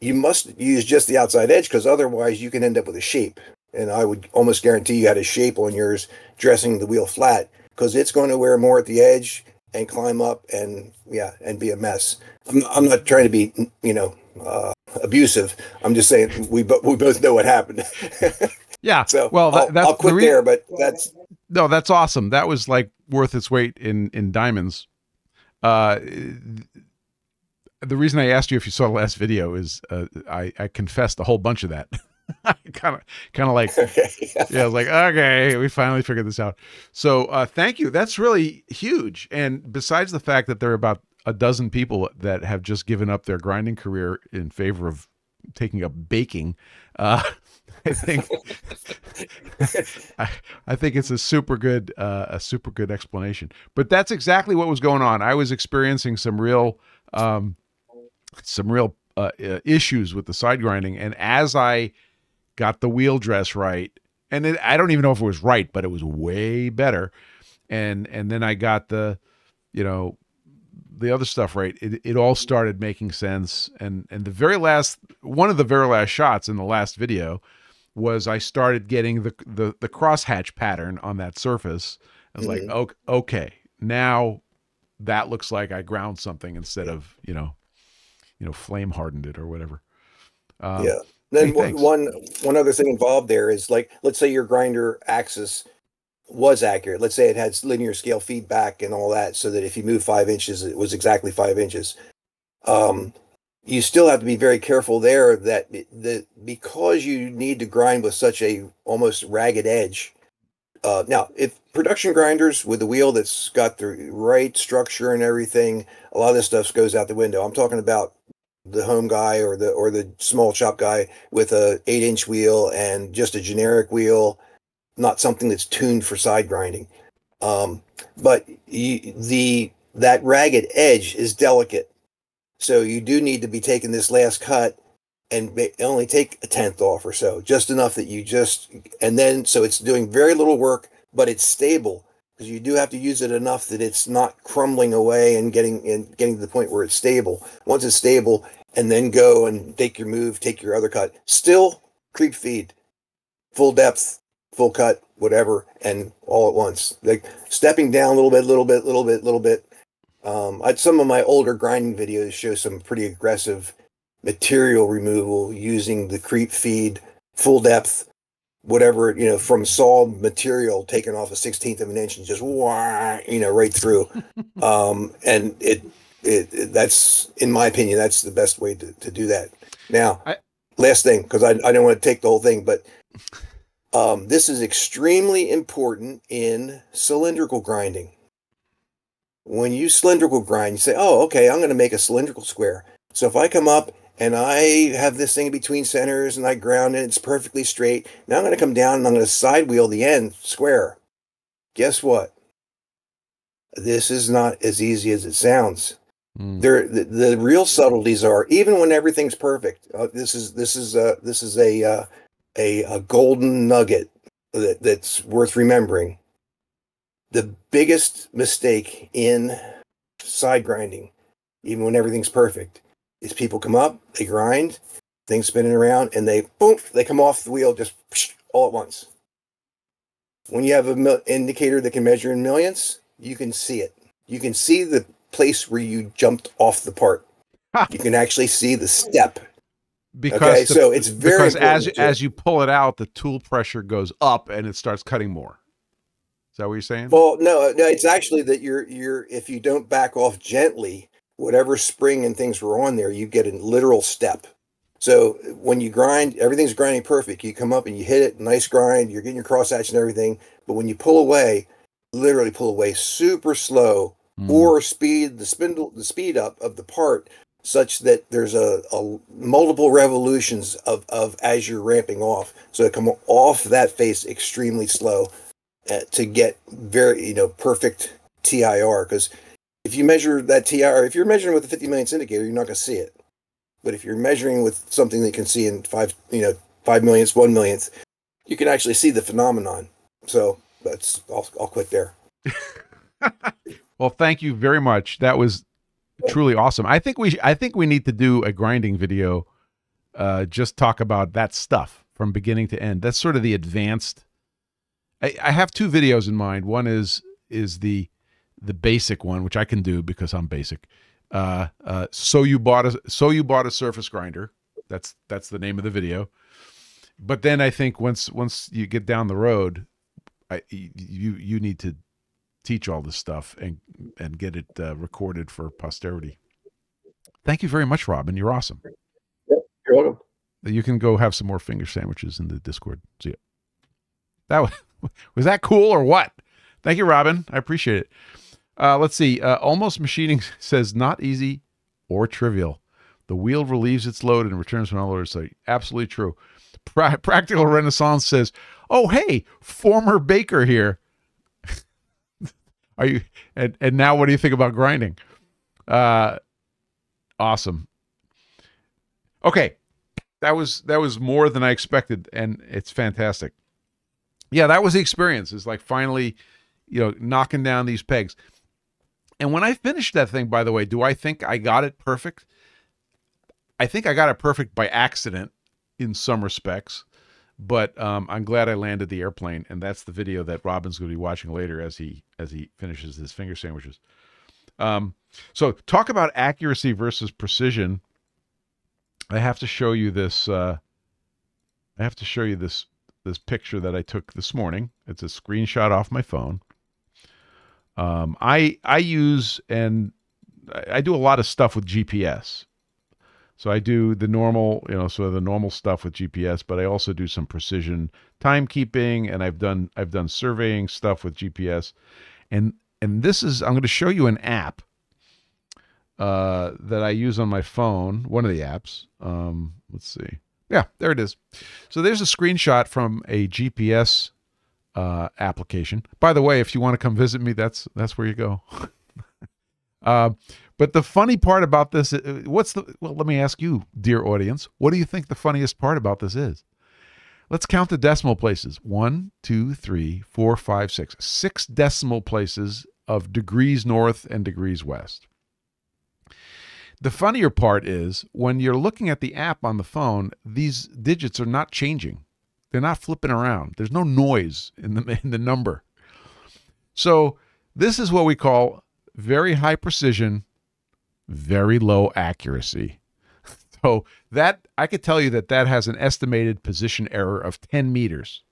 You must use just the outside edge because otherwise you can end up with a shape. And I would almost guarantee you had a shape on yours dressing the wheel flat because it's going to wear more at the edge and climb up and yeah and be a mess. I'm, I'm not trying to be you know uh, abusive. I'm just saying we bo- we both know what happened. *laughs* yeah. So well, that, I'll, I'll quit the re- there, but that's no, that's awesome. That was like worth its weight in in diamonds. Uh, the reason I asked you if you saw the last video is uh, I, I confessed a whole bunch of that. *laughs* kind of kind of like yeah, I was like, okay, we finally figured this out. So uh, thank you. That's really huge. And besides the fact that there are about a dozen people that have just given up their grinding career in favor of taking up baking, uh, *laughs* I think *laughs* I, I, think it's a super good uh, a super good explanation. But that's exactly what was going on. I was experiencing some real um, some real uh issues with the side grinding, and as I got the wheel dress right, and it, I don't even know if it was right, but it was way better. And and then I got the, you know, the other stuff right. It it all started making sense. And and the very last one of the very last shots in the last video was I started getting the the the crosshatch pattern on that surface. I was mm-hmm. like, okay, now that looks like I ground something instead of you know, you know, flame hardened it or whatever. Um, yeah. Then hey, one one other thing involved there is like let's say your grinder axis was accurate. Let's say it had linear scale feedback and all that, so that if you move five inches, it was exactly five inches. Um, you still have to be very careful there that that because you need to grind with such a almost ragged edge. Uh, now, if production grinders with a wheel that's got the right structure and everything, a lot of this stuff goes out the window. I'm talking about the home guy or the or the small shop guy with a eight inch wheel and just a generic wheel, not something that's tuned for side grinding. Um, but you, the that ragged edge is delicate, so you do need to be taking this last cut and only take a tenth off or so, just enough that you just and then so it's doing very little work, but it's stable because you do have to use it enough that it's not crumbling away and getting and getting to the point where it's stable. Once it's stable, and then go and take your move, take your other cut. Still creep feed, full depth, full cut, whatever, and all at once. Like stepping down a little bit, little bit, little bit, little bit. Um, I, some of my older grinding videos show some pretty aggressive material removal using the creep feed, full depth, whatever you know from saw material taken off a sixteenth of an inch and just wah, you know right through. *laughs* Um and it, it, it, that's in my opinion that's the best way to, to do that. Now I, last thing because I, I don't want to take the whole thing but um this is extremely important in cylindrical grinding. When you cylindrical grind you say oh okay i'm going to make a cylindrical square. So if i come up and I have this thing between centers and I ground it, it's perfectly straight. Now I'm going to come down and I'm going to side wheel the end square. Guess what? This is not as easy as it sounds. Mm. There, the, the, real subtleties are even when everything's perfect. Uh, this is this is a this is a uh, a, a golden nugget that, that's worth remembering. The biggest mistake in side grinding, even when everything's perfect, is people come up, they grind, things spinning around, and they boom, they come off the wheel just all at once. When you have an indicator that can measure in millions, you can see it. You can see the place where you jumped off the part. you can actually see the step. Because okay? the, so it's very because as as you pull it out, the tool pressure goes up and it starts cutting more. Is that what you're saying? Well, no, no, it's actually that you're you're if you don't back off gently, whatever spring and things were on there, you get a literal step. So when you grind, everything's grinding perfect. You come up and you hit it, nice grind. You're getting your crosshatch and everything. But when you pull away, literally pull away super slow, Mm. or speed the spindle the speed up of the part such that there's a, a multiple revolutions of, of as you're ramping off. So it come off that face extremely slow uh, to get very you know perfect TIR because if you measure that TIR, if you're measuring with a 50 millionths indicator, you're not going to see it. But if you're measuring with something that you can see in five, you know, five millionths, one millionth, you can actually see the phenomenon. So that's I'll, I'll quit there. *laughs* well, thank you very much. That was truly awesome. I think we I think we need to do a grinding video. Uh, just talk about that stuff from beginning to end. That's sort of the advanced. I, I have two videos in mind. One is is the the basic one, which I can do because I'm basic. Uh, uh, so you bought a so you bought a surface grinder. That's that's the name of the video. But then I think once once you get down the road, I you you need to teach all this stuff and and get it uh, recorded for posterity. Thank you very much, Robin. You're awesome. You're welcome. You can go have some more finger sandwiches in the Discord. See ya. That was, *laughs* was that cool or what? Thank you, Robin. I appreciate it. Uh, let's see. Uh, Almost Machining *laughs* says not easy or trivial. The wheel relieves its load and returns when all orders. So absolutely true. Pra- *laughs* Practical Renaissance says, "Oh hey, former baker here. *laughs* Are you? And and now what do you think about grinding? Uh, awesome. Okay, that was that was more than I expected, and it's fantastic. Yeah, that was the experience. It's like finally, you know, knocking down these pegs. And when I finished that thing, by the way, do I think I got it perfect? I think I got it perfect by accident in some respects, but um, I'm glad I landed the airplane, and that's the video that Robin's going to be watching later as he as he finishes his finger sandwiches. Um, so talk about accuracy versus precision. I have to show you this. Uh, I have to show you this this picture that I took this morning. It's a screenshot off my phone. Um, I I use and I, do a lot of stuff with GPS. So I do the normal, you know, sort of the normal stuff with GPS, but I also do some precision timekeeping, and I've done I've done surveying stuff with GPS, and and this is I'm going to show you an app uh, that I use on my phone. One of the apps. Um, let's see. Yeah, there it is. So there's a screenshot from a GPS uh, application. By the way, if you want to come visit me, that's that's where you go. *laughs* uh, but the funny part about this, uh, what's the? Well, let me ask you, dear audience, what do you think the funniest part about this is? Let's count the decimal places. One, two, three, four, five, six. Six decimal places of degrees north and degrees west. The funnier part is when you're looking at the app on the phone, these digits are not changing. They're not flipping around. There's no noise in the *laughs* in the number. So this is what we call very high precision, very low accuracy. *laughs* So that I could tell you that that has an estimated position error of 10 meters.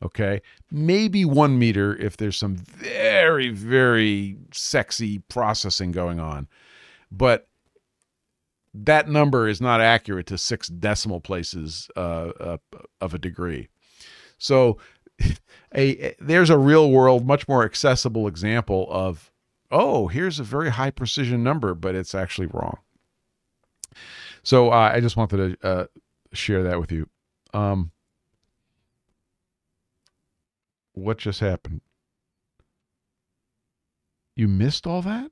Okay, maybe one meter if there's some very very sexy processing going on, but that number is not accurate to six decimal places uh, uh, of a degree. So, *laughs* a, there's a real world, much more accessible example of, oh, here's a very high precision number, but it's actually wrong. So uh, I just wanted to uh, share that with you. Um, what just happened? You missed all that?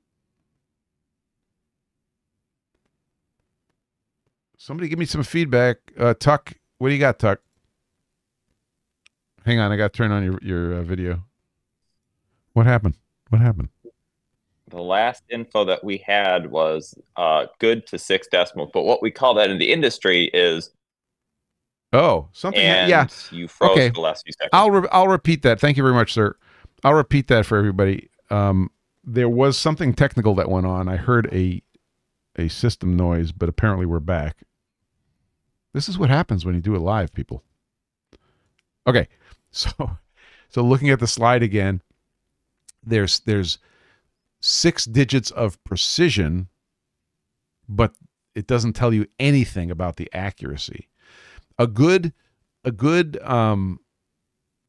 Somebody give me some feedback. Uh, Tuck, what do you got, Tuck? Hang on, I got to turn on your your uh, video. What happened? What happened? The last info that we had was uh, good to six decimals, but what we call that in the industry is Oh, something. and yeah, you froze Okay. for the last few seconds. I'll re- I'll repeat that. Thank you very much, sir. I'll repeat that for everybody. Um, there was something technical that went on. I heard a a system noise, but apparently we're back. This is what happens when you do it live, people. Okay, *laughs* so so looking at the slide again, there's there's six digits of precision, but it doesn't tell you anything about the accuracy. A good a good um,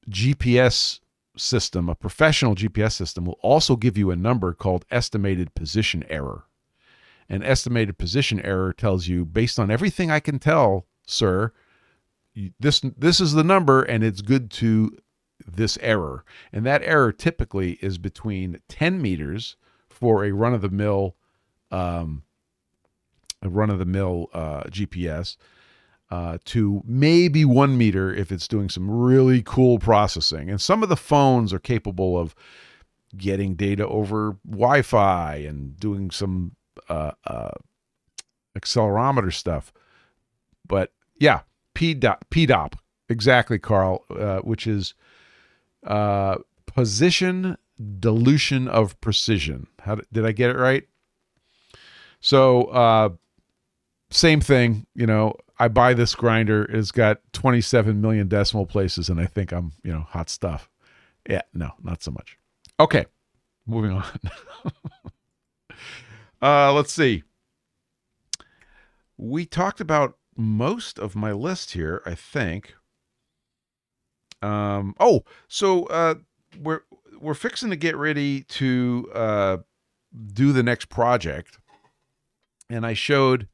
GPS system, a professional GPS system, will also give you a number called estimated position error. An estimated position error tells you, based on everything I can tell, sir, this this is the number, and it's good to this error. And that error typically is between 10 meters for a run of the mill, um, a run of the mill uh, GPS uh, to maybe one meter if it's doing some really cool processing. And some of the phones are capable of getting data over Wi Fi and doing some uh, uh, accelerometer stuff. But yeah, PDOP, exactly, Carl, uh, which is uh, position dilution of precision. How did, did I get it right? So, uh, same thing, you know, I buy this grinder. It's got 27 million decimal places, and I think I'm, you know, hot stuff. Yeah, no, not so much. Okay, moving on. *laughs* uh, let's see. We talked about most of my list here, I think. Um, oh, so uh, we're we're fixing to get ready to uh, do the next project, and I showed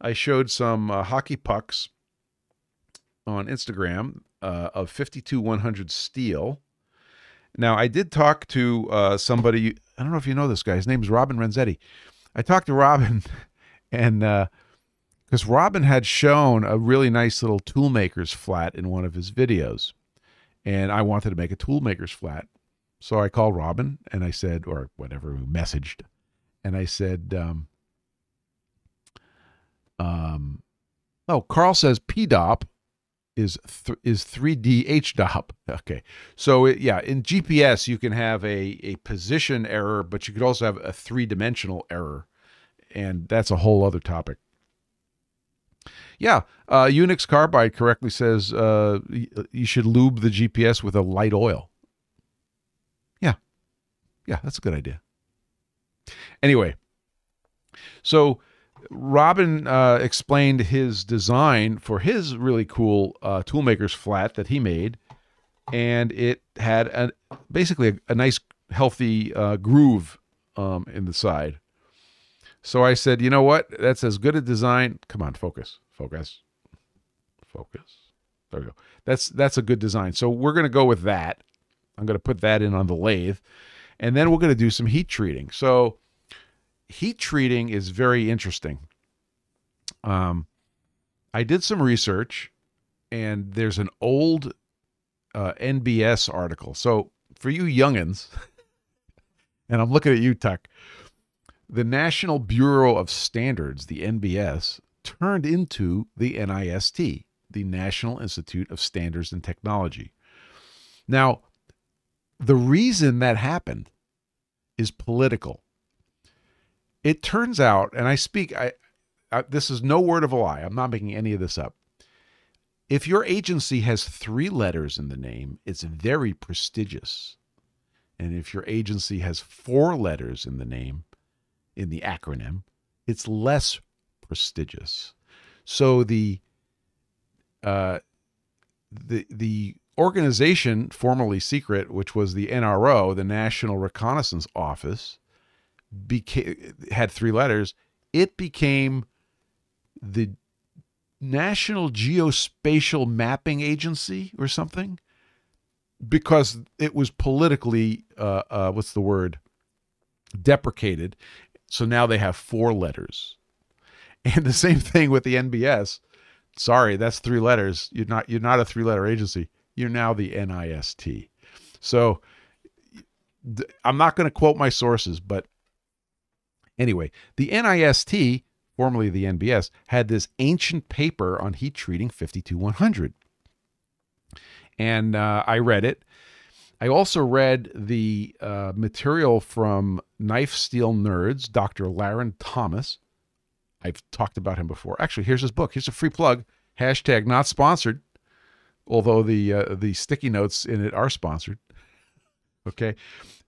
I showed some uh, hockey pucks on Instagram uh, of 52 100 steel. Now, I did talk to uh, somebody. I don't know if you know this guy. His name is Robin Renzetti. I talked to Robin, *laughs* and because Robin had shown a really nice little toolmaker's flat in one of his videos, and I wanted to make a toolmaker's flat. So I called Robin and I said, or whatever, messaged, and I said, um, um, oh, Carl says PDOP is th- is 3D HDOP. *laughs* Okay, so it, yeah, in GPS you can have a a position error, but you could also have a three dimensional error, and that's a whole other topic. Yeah, uh, Unix Carbide correctly says uh, you should lube the GPS with a light oil. Yeah, yeah, that's a good idea. Anyway, so Robin uh, explained his design for his really cool uh, toolmaker's flat that he made, and it had a, basically a, a nice, healthy uh, groove um, in the side. So I said, you know what? That's as good a design. Come on, focus, focus, focus. There we go. That's that's a good design. So we're going to go with that. I'm going to put that in on the lathe, and then we're going to do some heat treating. So heat treating is very interesting. Um, I did some research, and there's an old uh, NBS article. So for you youngins, *laughs* and I'm looking at you, Tuck, the National Bureau of Standards, the NBS, turned into the NIST, the National Institute of Standards and Technology. Now, the reason that happened is political. It turns out, and I speak, I, I, this is no word of a lie. I'm not making any of this up. If your agency has three letters in the name, it's very prestigious. And if your agency has four letters in the name, in the acronym, it's less prestigious. So the uh, the the organization formerly secret, which was the NRO, the National Reconnaissance Office, became had three letters. It became the National Geospatial Mapping Agency or something because it was politically uh, uh, what's the word deprecated. So now they have four letters, *laughs* and the same thing with the NBS. Sorry, that's three letters. You're not you're not a three letter agency. You're now the NIST. So I'm not going to quote my sources, but Anyway, the NIST, formerly the NBS, had this ancient paper on heat treating 52100. And uh, I read it. I also read the uh, material from Knife Steel Nerds, Dr. Larrin Thomas. I've talked about him before. Actually, here's his book. Here's a free plug. Hashtag not sponsored, although the uh, the sticky notes in it are sponsored. *laughs* Okay,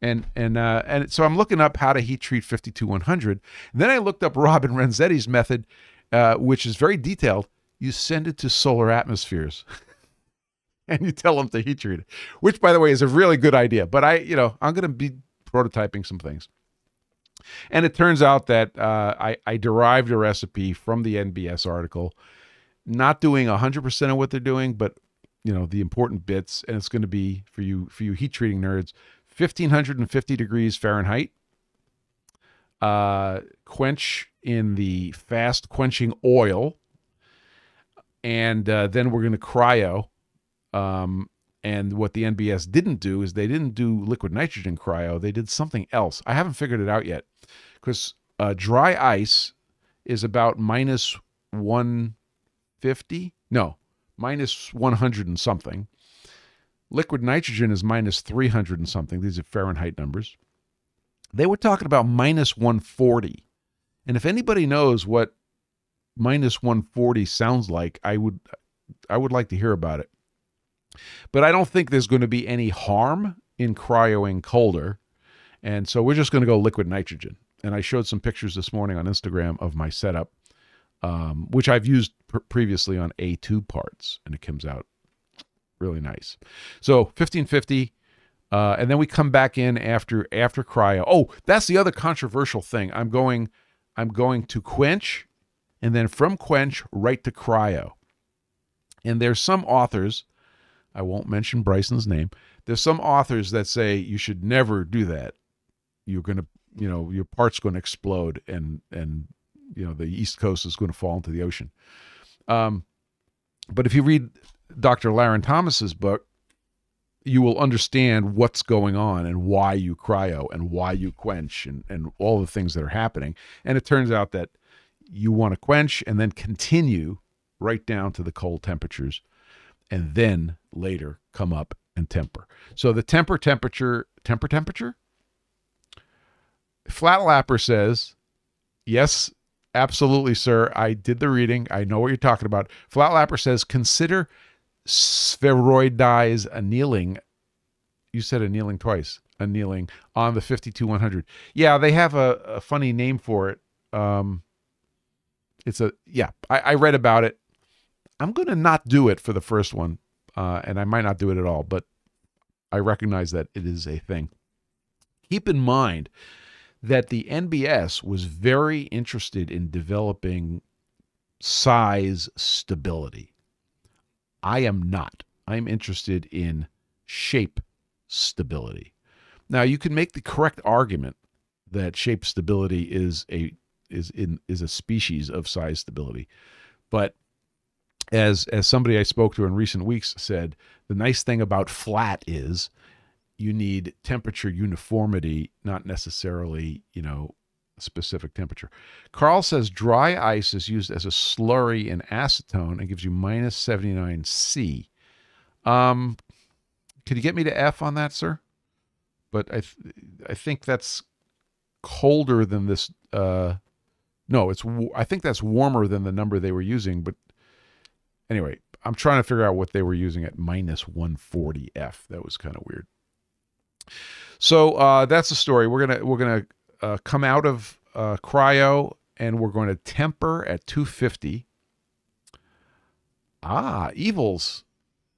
and and uh, and so I'm looking up how to heat treat 52100. And then I looked up Robin Renzetti's method, uh, which is very detailed. You send it to solar atmospheres. *laughs* and you tell them to heat treat it, which, by the way, is a really good idea. But I, you know, I'm going to be prototyping some things. And it turns out that uh, I, I derived a recipe from the NBS article, not doing 100% of what they're doing, but you know the important bits. And it's going to be for you for you heat treating nerds, 1550 degrees Fahrenheit. Uh, quench in the fast quenching oil, and uh, then we're going to cryo. Um, and what the NBS didn't do is they didn't do liquid nitrogen cryo. They did something else. I haven't figured it out yet because uh, dry ice is about minus 150. No, minus 100 and something. Liquid nitrogen is minus 300 and something. These are Fahrenheit numbers. They were talking about minus 140. And if anybody knows what minus 140 sounds like, I would I would like to hear about it. But I don't think there's going to be any harm in cryoing colder. And so we're just going to go liquid nitrogen. And I showed some pictures this morning on Instagram of my setup, um, which I've used pr- previously on A2 parts, and it comes out really nice. So 1550. Uh, and then we come back in after after cryo. Oh, that's the other controversial thing. I'm going, I'm going to quench, and then from quench right to cryo. And there's some authors I won't mention Bryson's name. There's some authors that say you should never do that. You're going to, you know, your part's going to explode and and you know the East Coast is going to fall into the ocean. Um, but if you read Dr. Larrin Thomas's book, you will understand what's going on and why you cryo and why you quench and, and all the things that are happening. And it turns out that you want to quench and then continue right down to the cold temperatures and then later come up and temper. So the temper temperature, temper temperature. Flat Lapper says, yes, absolutely, sir. I did the reading. I know what you're talking about. Flat Lapper says, consider spheroidize annealing. You said annealing twice. Annealing on the 52100. Yeah, they have a, a funny name for it. Um, it's a yeah. I, I read about it. I'm going to not do it for the first one, uh, and I might not do it at all, but I recognize that it is a thing. Keep in mind that the NBS was very interested in developing size stability. I am not. I'm interested in shape stability. Now, you can make the correct argument that shape stability is a is in is a species of size stability, but as as somebody I spoke to in recent weeks said, the nice thing about flat is you need temperature uniformity, not necessarily, you know, specific temperature. Carl says dry ice is used as a slurry in acetone and gives you minus 79 C. Um, could you get me to F on that, sir? But I, th- I think that's colder than this. Uh, no, it's. I think that's warmer than the number they were using. But anyway, I'm trying to figure out what they were using at minus 140 F. That was kind of weird. So uh, that's the story. We're gonna we're gonna uh, come out of uh, cryo and we're going to temper at 250. Ah, evils.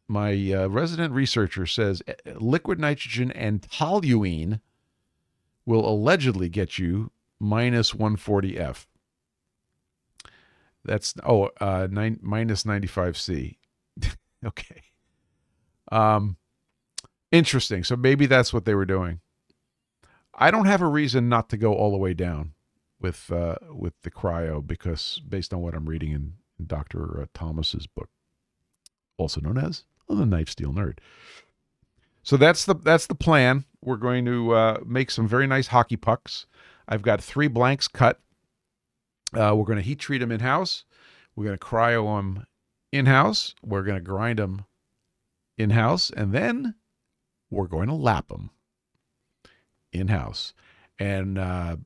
My uh, resident researcher says eh, liquid nitrogen and toluene will allegedly get you minus 140 F. That's oh uh, nine, minus 95 C. *laughs* okay. Um, interesting. So maybe that's what they were doing. I don't have a reason not to go all the way down with uh, with the cryo because based on what I'm reading in, in Dr. Uh, Thomas's book, also known as the Knife Steel Nerd. So that's the that's the plan. We're going to uh, make some very nice hockey pucks. I've got three blanks cut. Uh, we're going to heat treat them in house. We're going to cryo them in house. We're going to grind them in house, and then we're going to lap them in house. And uh,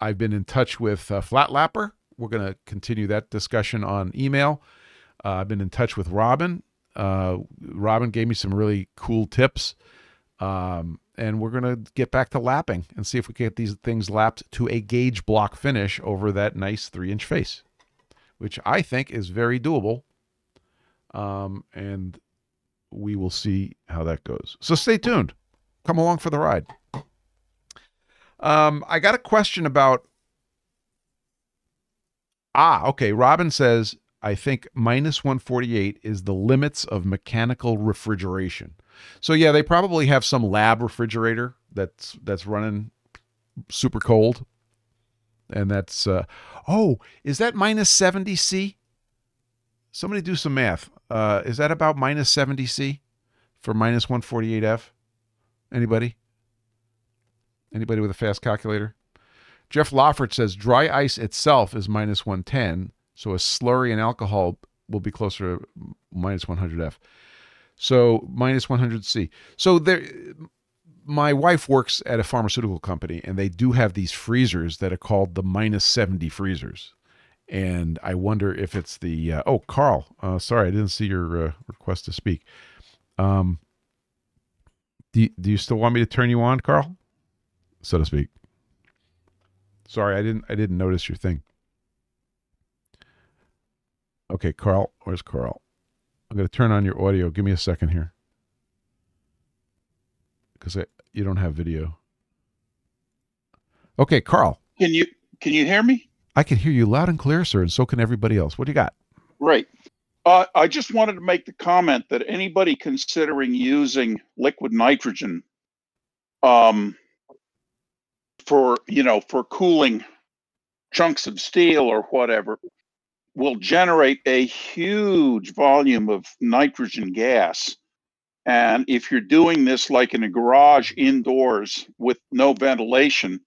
I've been in touch with uh, Flat Lapper. We're going to continue that discussion on email. Uh, I've been in touch with Robin. Uh, Robin gave me some really cool tips. Um, and we're going to get back to lapping and see if we can get these things lapped to a gauge block finish over that nice three inch face, which I think is very doable. Um, and we will see how that goes. So stay tuned. Come along for the ride. Um, I got a question about. Ah, okay. Robin says, I think minus 148 is the limits of mechanical refrigeration. So yeah, they probably have some lab refrigerator that's that's running super cold. And that's uh oh, is that minus 70 C? Somebody do some math. Uh is that about minus 70 C for minus 148 F? Anybody? Anybody with a fast calculator? Jeff Lawford says dry ice itself is minus 110, so a slurry and alcohol will be closer to minus 100F. So minus 100C. So there, my wife works at a pharmaceutical company, and they do have these freezers that are called the minus 70 freezers. And I wonder if it's the uh, oh Carl, uh, sorry I didn't see your uh, request to speak. Um, do do you still want me to turn you on, Carl? so to speak. Sorry, I didn't I didn't notice your thing. Okay, Carl, where's Carl? I'm going to turn on your audio. Give me a second here. Cuz you don't have video. Okay, Carl. Can you can you hear me? I can hear you loud and clear, sir, and so can everybody else. What do you got? Right. Uh, I just wanted to make the comment that anybody considering using liquid nitrogen um, for you know for cooling chunks of steel or whatever will generate a huge volume of nitrogen gas and if you're doing this like in a garage indoors with no ventilation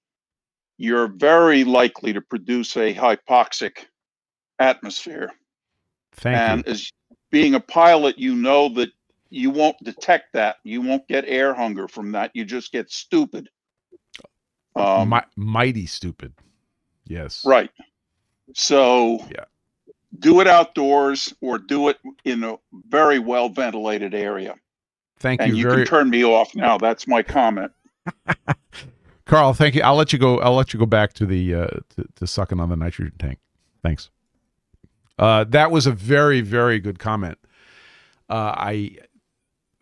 you're very likely to produce a hypoxic atmosphere Thank and you. as being a pilot you know that you won't detect that you won't get air hunger from that you just get stupid um, Mi- mighty stupid. Yes. Right. So Yeah. Do it outdoors or do it in a very well ventilated area. Thank and you you very can turn me off now. That's my comment. *laughs* Carl, thank you. I'll let you go. I'll let you go back to the uh, to, to sucking on the nitrogen tank. Thanks. Uh, that was a very very good comment. Uh, I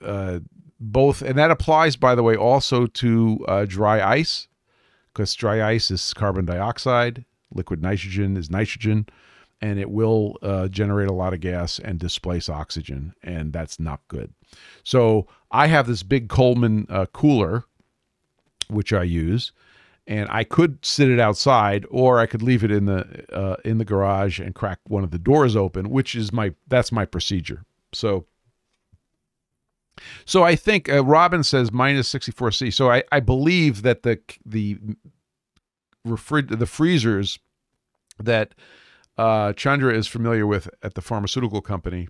uh, both, and that applies, by the way, also to uh, dry ice, because dry ice is carbon dioxide, liquid nitrogen is nitrogen, and it will uh, generate a lot of gas and displace oxygen, and that's not good. So I have this big Coleman uh, cooler which I use, and I could sit it outside, or I could leave it in the uh, in the garage and crack one of the doors open, which is my that's my procedure. So, so I think uh, Robin says minus sixty four C. So I, I believe that the the refri- the freezers that uh, Chandra is familiar with at the pharmaceutical company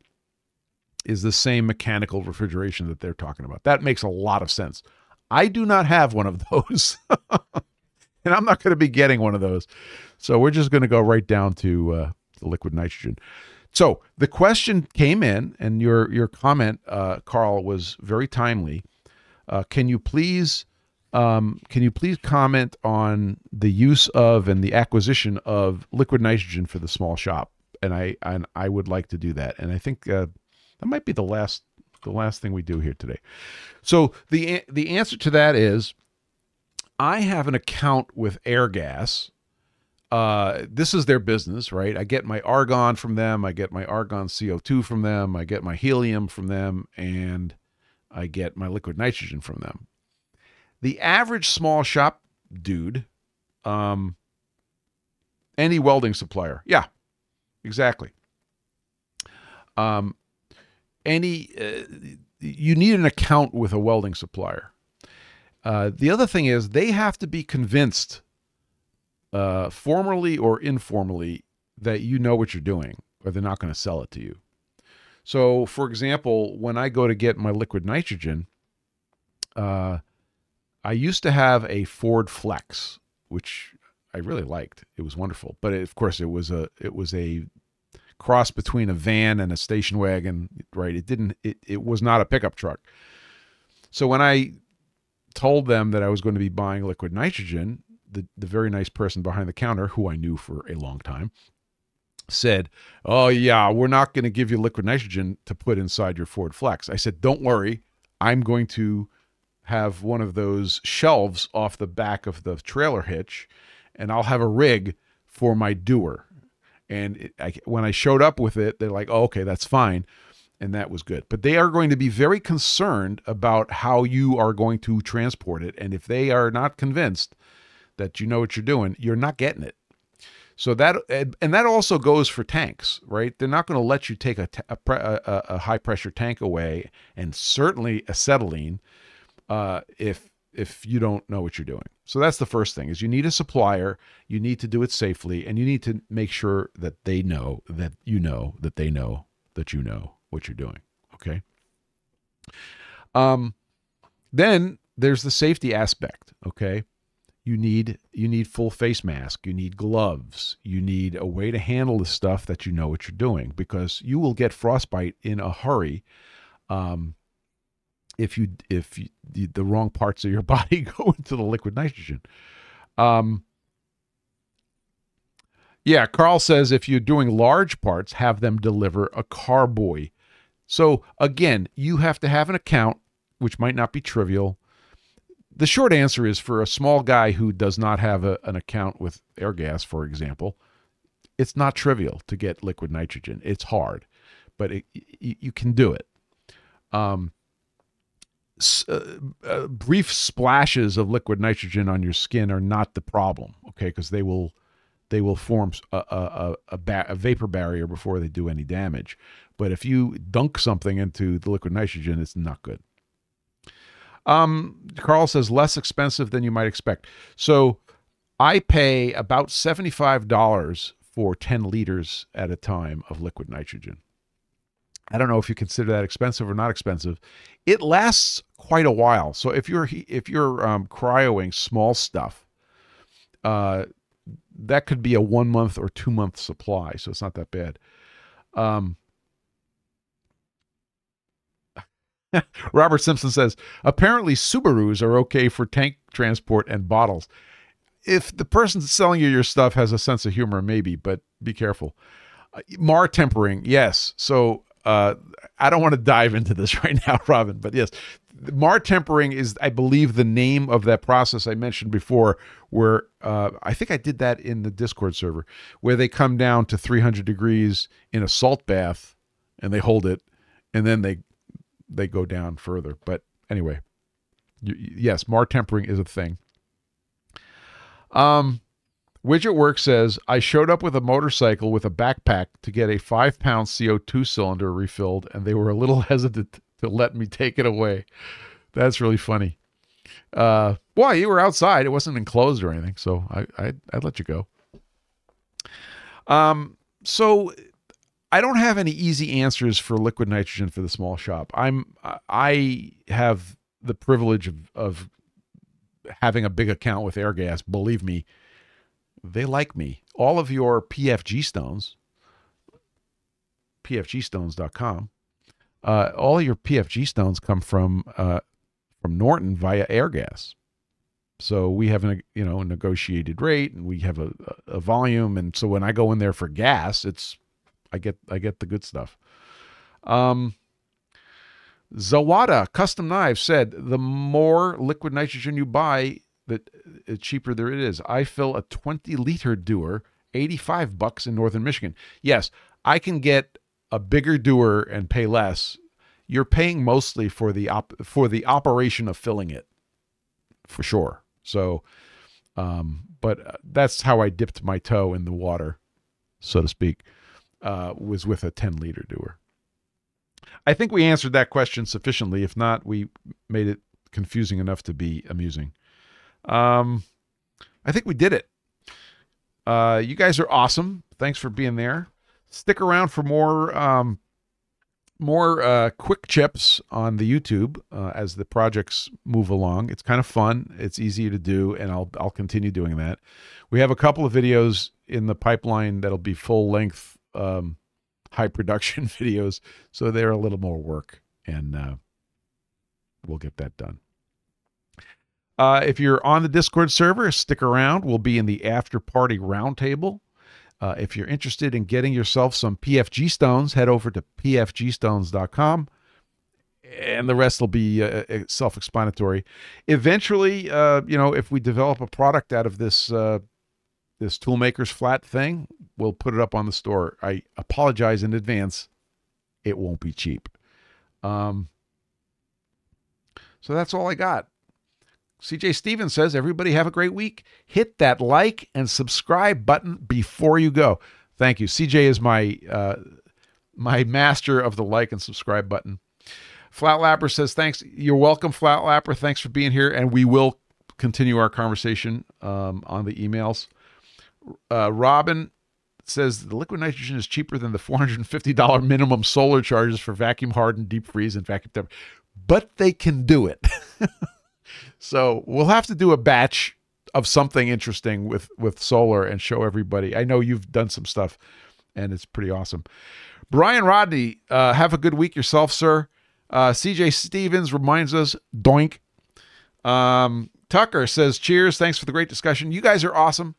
is the same mechanical refrigeration that they're talking about. That makes a lot of sense. I do not have one of *laughs* those. and I'm not going to be getting one of those. So we're just going to go right down to uh, the liquid nitrogen. So the question came in, and your your comment, uh, Carl, was very timely. Uh, can you please um, can you please comment on the use of and the acquisition of liquid nitrogen for the small shop? And I and I would like to do that. And I think uh, that might be the last the last thing we do here today. So the the answer to that is I have an account with Airgas. Uh, this is their business, right? I get my argon from them, I get my argon CO2 from them, I get my helium from them, and I get my liquid nitrogen from them. The average small shop dude, um, any welding supplier, yeah, exactly. Um, any uh, you need an account with a welding supplier. Uh, the other thing is they have to be convinced, uh, formally or informally, that you know what you're doing, or they're not going to sell it to you. So, for example, when I go to get my liquid nitrogen, uh, I used to have a Ford Flex, which I really liked. It was wonderful, but it, of course, it was a it was a cross between a van and a station wagon, right? It didn't it, it was not a pickup truck. So when I told them that I was going to be buying liquid nitrogen, the, the very nice person behind the counter, who I knew for a long time, said, Oh, yeah, we're not going to give you liquid nitrogen to put inside your Ford Flex. I said, Don't worry. I'm going to have one of those shelves off the back of the trailer hitch, and I'll have a rig for my dewar. And it, I, when I showed up with it, they're like, oh, okay, that's fine. And that was good. But they are going to be very concerned about how you are going to transport it. And if they are not convinced that you know what you're doing, you're not getting it. So that and that also goes for tanks, right? They're not going to let you take a, a, a, a high pressure tank away, and certainly acetylene, uh, if if you don't know what you're doing. So that's the first thing: is you need a supplier, you need to do it safely, and you need to make sure that they know that you know that they know that you know what you're doing. Okay. Um, then there's the safety aspect. Okay you need you need full face mask you need gloves you need a way to handle the stuff that you know what you're doing because you will get frostbite in a hurry um, if you if you, the, the, wrong parts of your *laughs* body go into the liquid nitrogen um, yeah carl says if you're doing large parts have them deliver a carboy so again you have to have an account which might not be trivial the short answer is for a small guy who does not have a, an account with Airgas, for example, it's not trivial to get liquid nitrogen. It's hard, but it, you, you, can do it. Um, uh, uh, brief splashes of liquid nitrogen on your skin are not the problem, okay? Because they will they will form a, a, a, ba- a, vapor barrier before they do any damage. But if you dunk something into the liquid nitrogen, it's not good. Um, Carl says less expensive than you might expect. So I pay about $75 for 10 liters at a time of liquid nitrogen. I don't know if you consider that expensive or not expensive. It lasts quite a while. So if you're if you're um, cryoing small stuff, uh, that could be a one month or two month supply. So it's not that bad. Um, *laughs* Robert Simpson says apparently Subarus are okay for tank transport and bottles. If the person selling you your stuff has a sense of humor, maybe, but be careful. Uh, Martempering, yes. So uh, I don't want to dive into this *laughs* right now, Robin, but yes, Martempering is, I believe, the name of that process I mentioned before, where uh, I think I did that in the Discord server, where they come down to 300 degrees in a salt bath and they hold it, and then they they go down further. But anyway, yes, Martempering is a thing. Um, Widget Work says I showed up with a motorcycle with a backpack to get a five pound CO2 cylinder refilled, and they were a little *laughs* hesitant to let me take it away. That's really funny. Uh, boy, you were outside; it wasn't enclosed or anything, so I I I'd let you go. Um, so I don't have any easy answers for liquid nitrogen for the small shop. I'm I have the privilege of, of having a big account with Airgas. Believe me, they like me. All of your PFG stones, pfgstones.com, uh, all your PFG stones come from uh, from Norton via Airgas. So we have a you know a negotiated rate, and we have a, a volume, and so when I go in there for gas, it's I get I get the good stuff. Um, Zawada Custom Knives said the more liquid nitrogen you buy, the uh, cheaper there it is. I fill a 20 liter dewar, 85 bucks in northern Michigan. Yes, I can get a bigger dewar and pay less. You're paying mostly for the op- for the operation of filling it, for sure. So, um, but uh, that's how I dipped my toe in the water, so to speak uh, was with a 10 liter dewar. I think we answered that question sufficiently. If not, we made it confusing enough to be amusing. Um, I think we did it. Uh, you guys are awesome. Thanks for being there. Stick around for more um, more uh, quick chips on the YouTube uh, as the projects move along. It's kind of fun. It's easy to do, and I'll I'll continue doing that. We have a couple of videos in the pipeline that'll be full length um, high production *laughs* videos, so they're a little more work, and uh, we'll get that done. Uh, if you're on the Discord server, stick around. We'll be in the after party roundtable. Uh, if you're interested in getting yourself some PFG stones, head over to pfgstones.com and the rest will be uh, uh, self-explanatory. Eventually, uh, you know, if we develop a product out of this uh, this toolmaker's flat thing, we'll put it up on the store. I apologize in advance; it won't be cheap. Um, so that's all I got. CJ Stevens says, everybody have a great week. Hit that like and subscribe button before you go. Thank you. CJ is my uh, my master of the like and subscribe button. Flatlapper says, thanks. You're welcome, Flatlapper. Thanks for being here. And we will continue our conversation um, on the emails. Uh, Robin says the liquid nitrogen is cheaper than the $450 minimum solar charges for vacuum hardened deep freeze and vacuum temp, but they can do it. *laughs* so we'll have to do a batch of something interesting with with solar and show everybody. I know you've done some stuff, and it's pretty awesome. Brian Rodney, uh, have a good week yourself, sir. Uh, CJ Stevens reminds us, doink. Um, Tucker says, cheers. Thanks for the great discussion. You guys are awesome.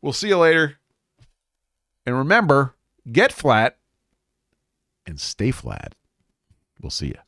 We'll see you later. And remember, get flat and stay flat. We'll see you.